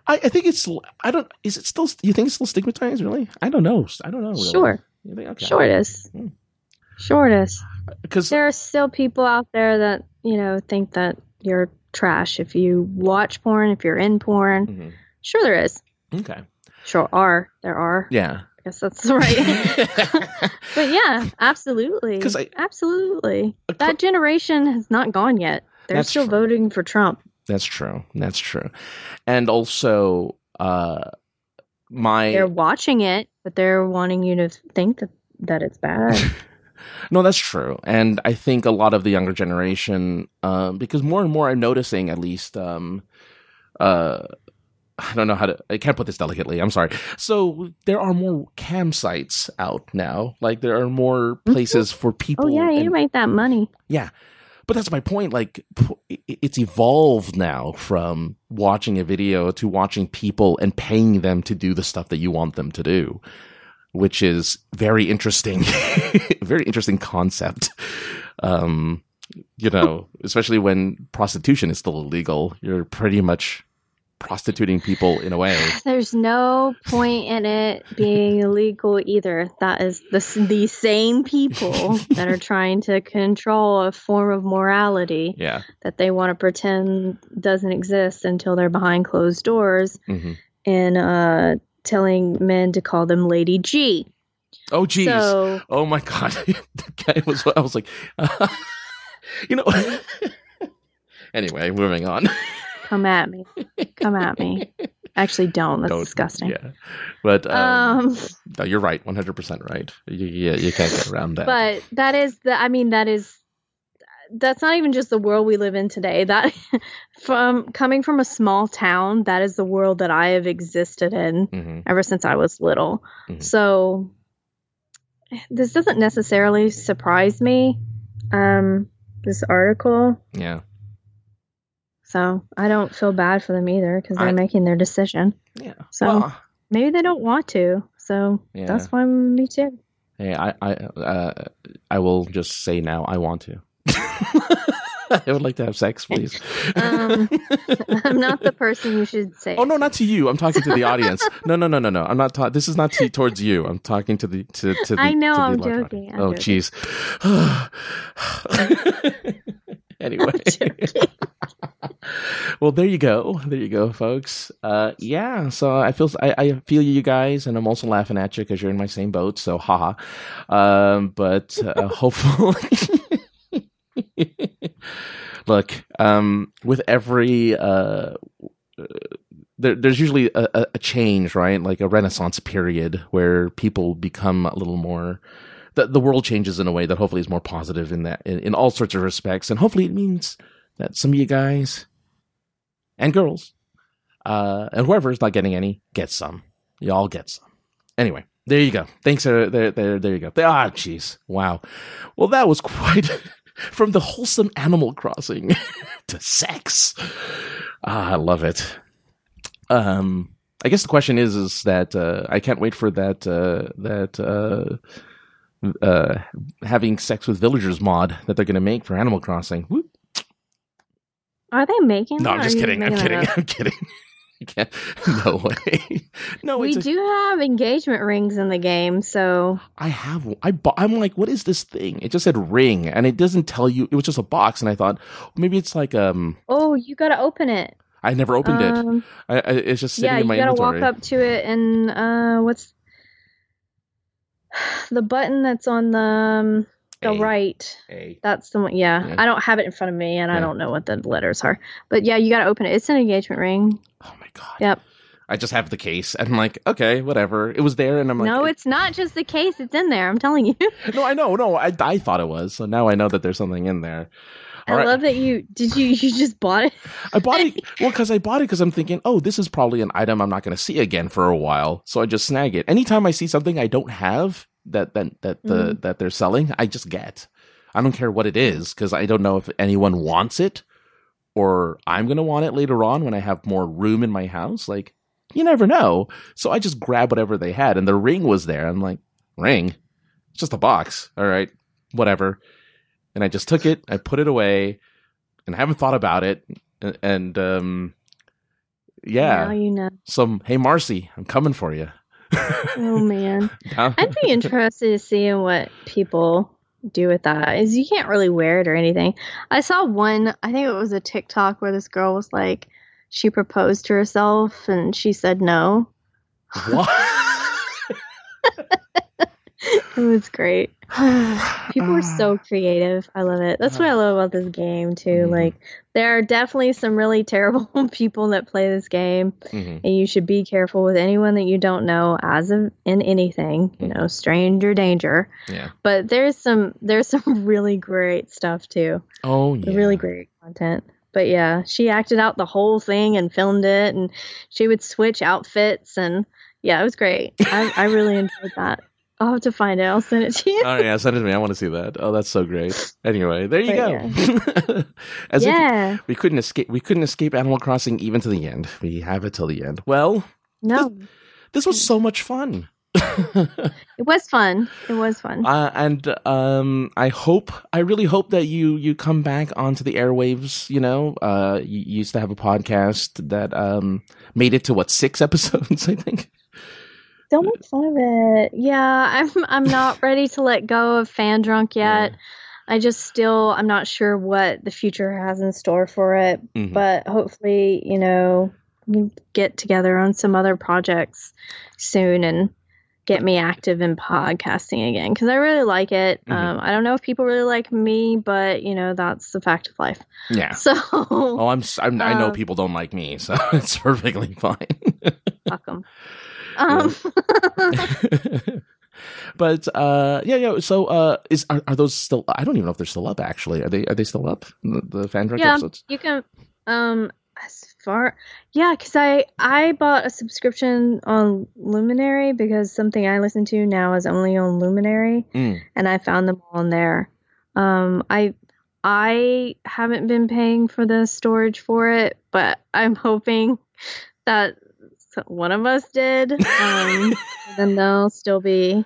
I, I think it's. I don't. Is it still? You think it's still stigmatized? Really? I don't know. I don't know. Really. Sure. Think- okay. Sure it is. Hmm. Sure it is. Because There are still people out there that, you know, think that you're trash if you watch porn, if you're in porn. Mhm. Sure there is. okay. Sure are. There are. Yeah. Guess that's right. but yeah, absolutely. absolutely. That generation has not gone yet. They're still true. voting for Trump. That's true. That's true. And also, uh, my They're watching it, but they're wanting you to think that, that it's bad. No, that's true, and I think a lot of the younger generation, um, because more and more I'm noticing, at least, um, uh, I don't know how to. I can't put this delicately. I'm sorry. So there are more cam sites out now. Like there are more places for people. oh yeah, you and- make that money. yeah, but that's my point. Like it's evolved now from watching a video to watching people and paying them to do the stuff that you want them to do, which is very interesting. very interesting concept. Um, you know, especially when prostitution is still illegal, you're pretty much prostituting people in a way. There's no point in it being illegal either. That is the the same people that are trying to control a form of morality Yeah. that they want to pretend doesn't exist until they're behind closed doors hmm and uh, telling men to call them Lady G. Oh, geez. So Oh my god, the guy was. I was like, you know. anyway, moving on. Come at me, come at me. Actually, don't. That's Don't- disgusting. Yeah, but um, Um, no, you're right, one hundred percent right. You, you, you can't get around that. but that is the. I mean, that is that's not even just the world we live in today. That from coming from a small town, that is the world that I have existed in hmm ever since I was little. Mhm. So this doesn't necessarily surprise me. Um, this article, Yeah. So I don't feel bad for them either because they're I- making their decision. Yeah. So Well, maybe they don't want to. So Yeah. that's with me too. hey, I I uh, I will just say now I want to. I would like to have sex, please. Um, I'm not the person you should say. Oh no, not to you. I'm talking to the audience. No, no, no, no, no. I'm not. Ta- this is not to, towards you. I'm talking to the to to the. I know, I'm joking. I'm oh, jeez. anyway. well, there you go. There you go, folks. Uh, yeah. So I feel I, I feel you guys, and I'm also laughing at you because you're in my same boat. So haha. Um, but uh, hopefully. Look, um, with every uh, there, there's usually a- a change, right? Like a renaissance period where people become a little more. The, the world changes in a way that hopefully is more positive in that in, in all sorts of respects, and hopefully it means that some of you guys and girls, uh, and whoever's not getting any, get some. You all get some. Anyway, there you go. Thanks. Uh, there, there, there you go. Ah, jeez. Wow. Well, that was quite from the wholesome Animal Crossing to sex. Ah, I love it. Um, I guess the question is, is that uh, I can't wait for that uh, that uh, uh, having sex with villagers mod that they're going to make for Animal Crossing. Whoop. Are they making? No, that, I'm just kidding. I'm kidding. I'm kidding. I can't. No way. No, we a- do have engagement rings in the game, so I have. I bought. I'm like, what is this thing? It just said ring, and it doesn't tell you. It was just a box, and I thought maybe it's like um. oh, you gotta open it. I never opened it. Um, I, I, it's just sitting yeah, in you gotta inventory. walk up to it and uh, what's the button that's on the um, the A. right? A. That's the one. Yeah, Yeah. I don't have it in front of me, and Yeah. I don't know what the letters are. But yeah, you gotta open it. It's an engagement ring. Oh my god. Yep. I just have the case, and I'm like, okay, whatever. It was there, and I'm like, no, it's not just the case. It's in there. I'm telling you. no, I know, no, I, I thought it was. So now I know that there's something in there. I right. love that you did. You you just bought it. I bought it well because I bought it because I'm thinking, oh, this is probably an item I'm not going to see again for a while, so I just snag it. Anytime I see something I don't have that that that the Mm-hmm. that they're selling, I just get. I don't care what it is because I don't know if anyone wants it or I'm going to want it later on when I have more room in my house. Like you never know, so I just grab whatever they had, and the ring was there. I'm like, ring, it's just a box. All right, whatever. And I just took it, I put it away, and I haven't thought about it and, and um yeah Now you know. some hey marcy i'm coming for you Oh man. I'd be interested to see what people do with that. Is you can't really wear it or anything. I saw one. I think it was a TikTok where this girl was like, she proposed to herself and she said no. what It was great. People are so creative. I love it. That's what I love about this game too. Mhm. Like there are definitely some really terrible people that play this game, Mhm. and you should be careful with anyone that you don't know as of in anything. You know, stranger danger. yeah but there's some there's some really great stuff too oh yeah really great content but yeah she acted out the whole thing and filmed it and she would switch outfits and yeah it was great i, I really enjoyed that i'll have to find it. I'll send it to you. Oh yeah send it to me. I want to see that. Oh that's so great. Anyway there you But go. as if yeah. we couldn't escape we couldn't escape animal crossing even to the end. We have it till the end. Well no. this was so much fun. It was fun. It was fun. Uh, and um, I hope, I really hope that you you come back onto the airwaves. You know, uh, you, you used to have a podcast that um made it to what six episodes, I think. Don't make fun of it yeah i'm i'm not ready to let go of fan drunk yet Yeah. i just still i'm not sure what the future has in store for it Mhm. but hopefully, you know, we can get together on some other projects soon and get me active in podcasting again because I really like it. Mhm. Um, I don't know if people really like me, but you know that's the fact of life. yeah. So Oh, I'm, I'm I know Um, people don't like me, so it's perfectly fine. fuck 'em. Um, but uh, yeah, yeah. So uh, is are, are those still? I don't even know if they're still up. Actually, are they? Are they still up? The, the fan direct Yeah. episodes. You can um as far yeah, because I I bought a subscription on Luminary because something I listen to now is only on Luminary, Mm. and I found them all on there. Um, I I haven't been paying for the storage for it, but I'm hoping that one of us did. Um, then they'll still be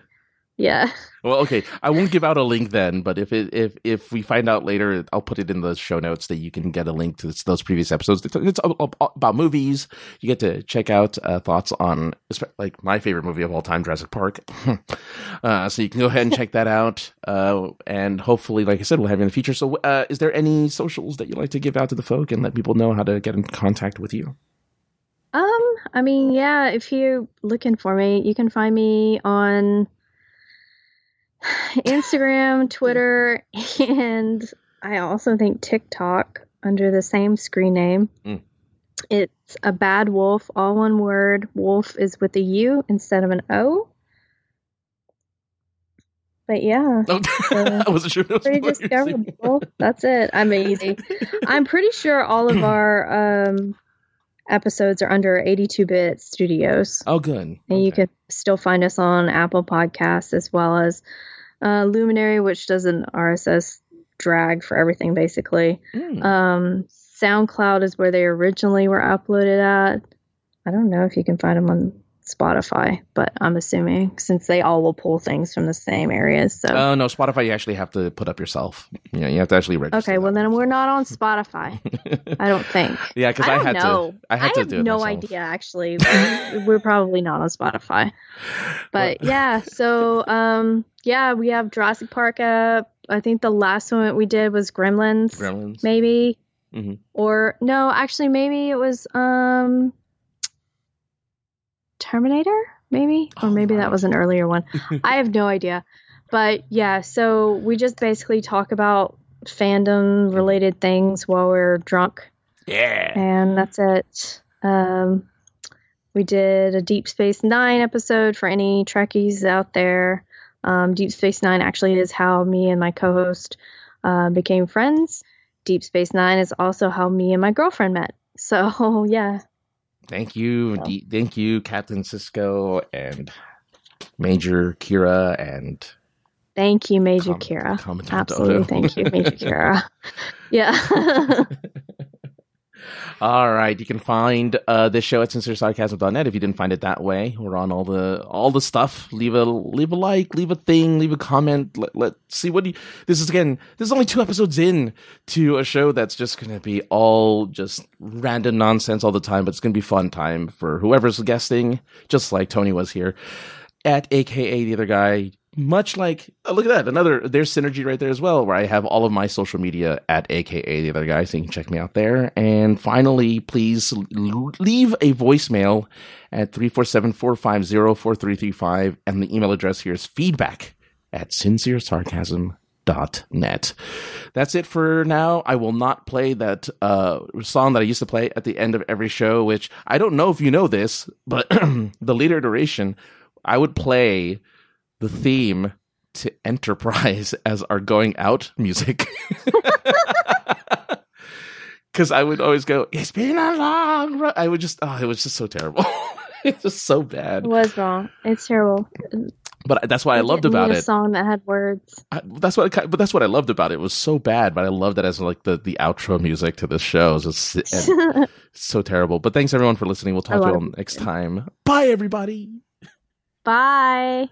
yeah. Well, okay. I won't give out a link then, but if it if if we find out later, I'll put it in the show notes that you can get a link to those previous episodes. It's, it's about movies. You get to check out uh, thoughts on like my favorite movie of all time, Jurassic Park. uh, so you can go ahead and check that out. Uh, and hopefully, like I said, we'll have you in the future. So, uh, is there any socials that you'd like to give out to the folk and let people know how to get in contact with you? Um, I mean, yeah, if you're looking for me, you can find me on Instagram, Twitter, and I also think TikTok under the same screen name. Mm. It's a bad wolf, all one word. Wolf is with a U instead of an O. But yeah, Oh, I wasn't sure. It was pretty discoverable. That's it. I'm easy. I'm pretty sure all of our um, episodes are under 82 bit studios. Oh, good. And you can still find us on Apple Podcasts as well as uh, Luminary, which does an RSS drag for everything basically. Mm. Um, SoundCloud is where they originally were uploaded at. I don't know if you can find them on Spotify, but I'm assuming since they all will pull things from the same areas. So Oh no, Spotify you actually have to put up yourself. Yeah, you have to actually register. okay, well then we're not on Spotify. I don't think. yeah, because I, I, had know. to. I had to have do it no myself. idea actually. we're probably not on Spotify. But yeah, so um, yeah, we have Jurassic Park up. I think the last one we did was Gremlins, Gremlins. maybe, Mhm. or no, actually maybe it was um, Terminator, maybe, or Oh, maybe wow. that was an earlier one. I have no idea. But yeah, so we just basically talk about fandom related things while we're drunk Yeah. and that's it. Um, we did a Deep Space Nine episode for any Trekkies out there. Um, Deep Space Nine actually is how me and my co-host uh, became friends. Deep Space Nine is also how me and my girlfriend met. So yeah, Thank you, So. D- thank you, Captain Sisko and Major Kira and thank you, Major Com- Kira. Absolutely, thank you, Major Kira. Yeah. All right, you can find uh, this show at sinceresarcasm.net if you didn't find it that way. We're on all the all the stuff. Leave a leave a like, leave a thing, leave a comment. Let, let see what you. This is again. This is only two episodes in to a show that's just going to be all just random nonsense all the time, but it's going to be fun time for whoever's guesting, just like Tony was here at AKA the other guy. Much like, oh, look at that, another, there's synergy right there as well, where I have all of my social media at AKA the other guy, so you can check me out there. And finally, please leave a voicemail at 347 450 4335. And the email address here is feedback at sinceresarcasm.net. That's it for now. I will not play that uh, song that I used to play at the end of every show, which I don't know if you know this, but the later iteration, I would play the theme to Enterprise as our going out music. Because I would always go, It's been a long road. I would just, oh, it was just so terrible. it's just so bad. it was wrong. It's terrible. But that's what I We loved about a it. song that had words. I, that's what, I, but that's what I loved about it. It was so bad, but I loved it as like the, the outro music to this show. It was just, so terrible. But thanks everyone for listening. We'll talk to you all next time. Bye, everybody. Bye.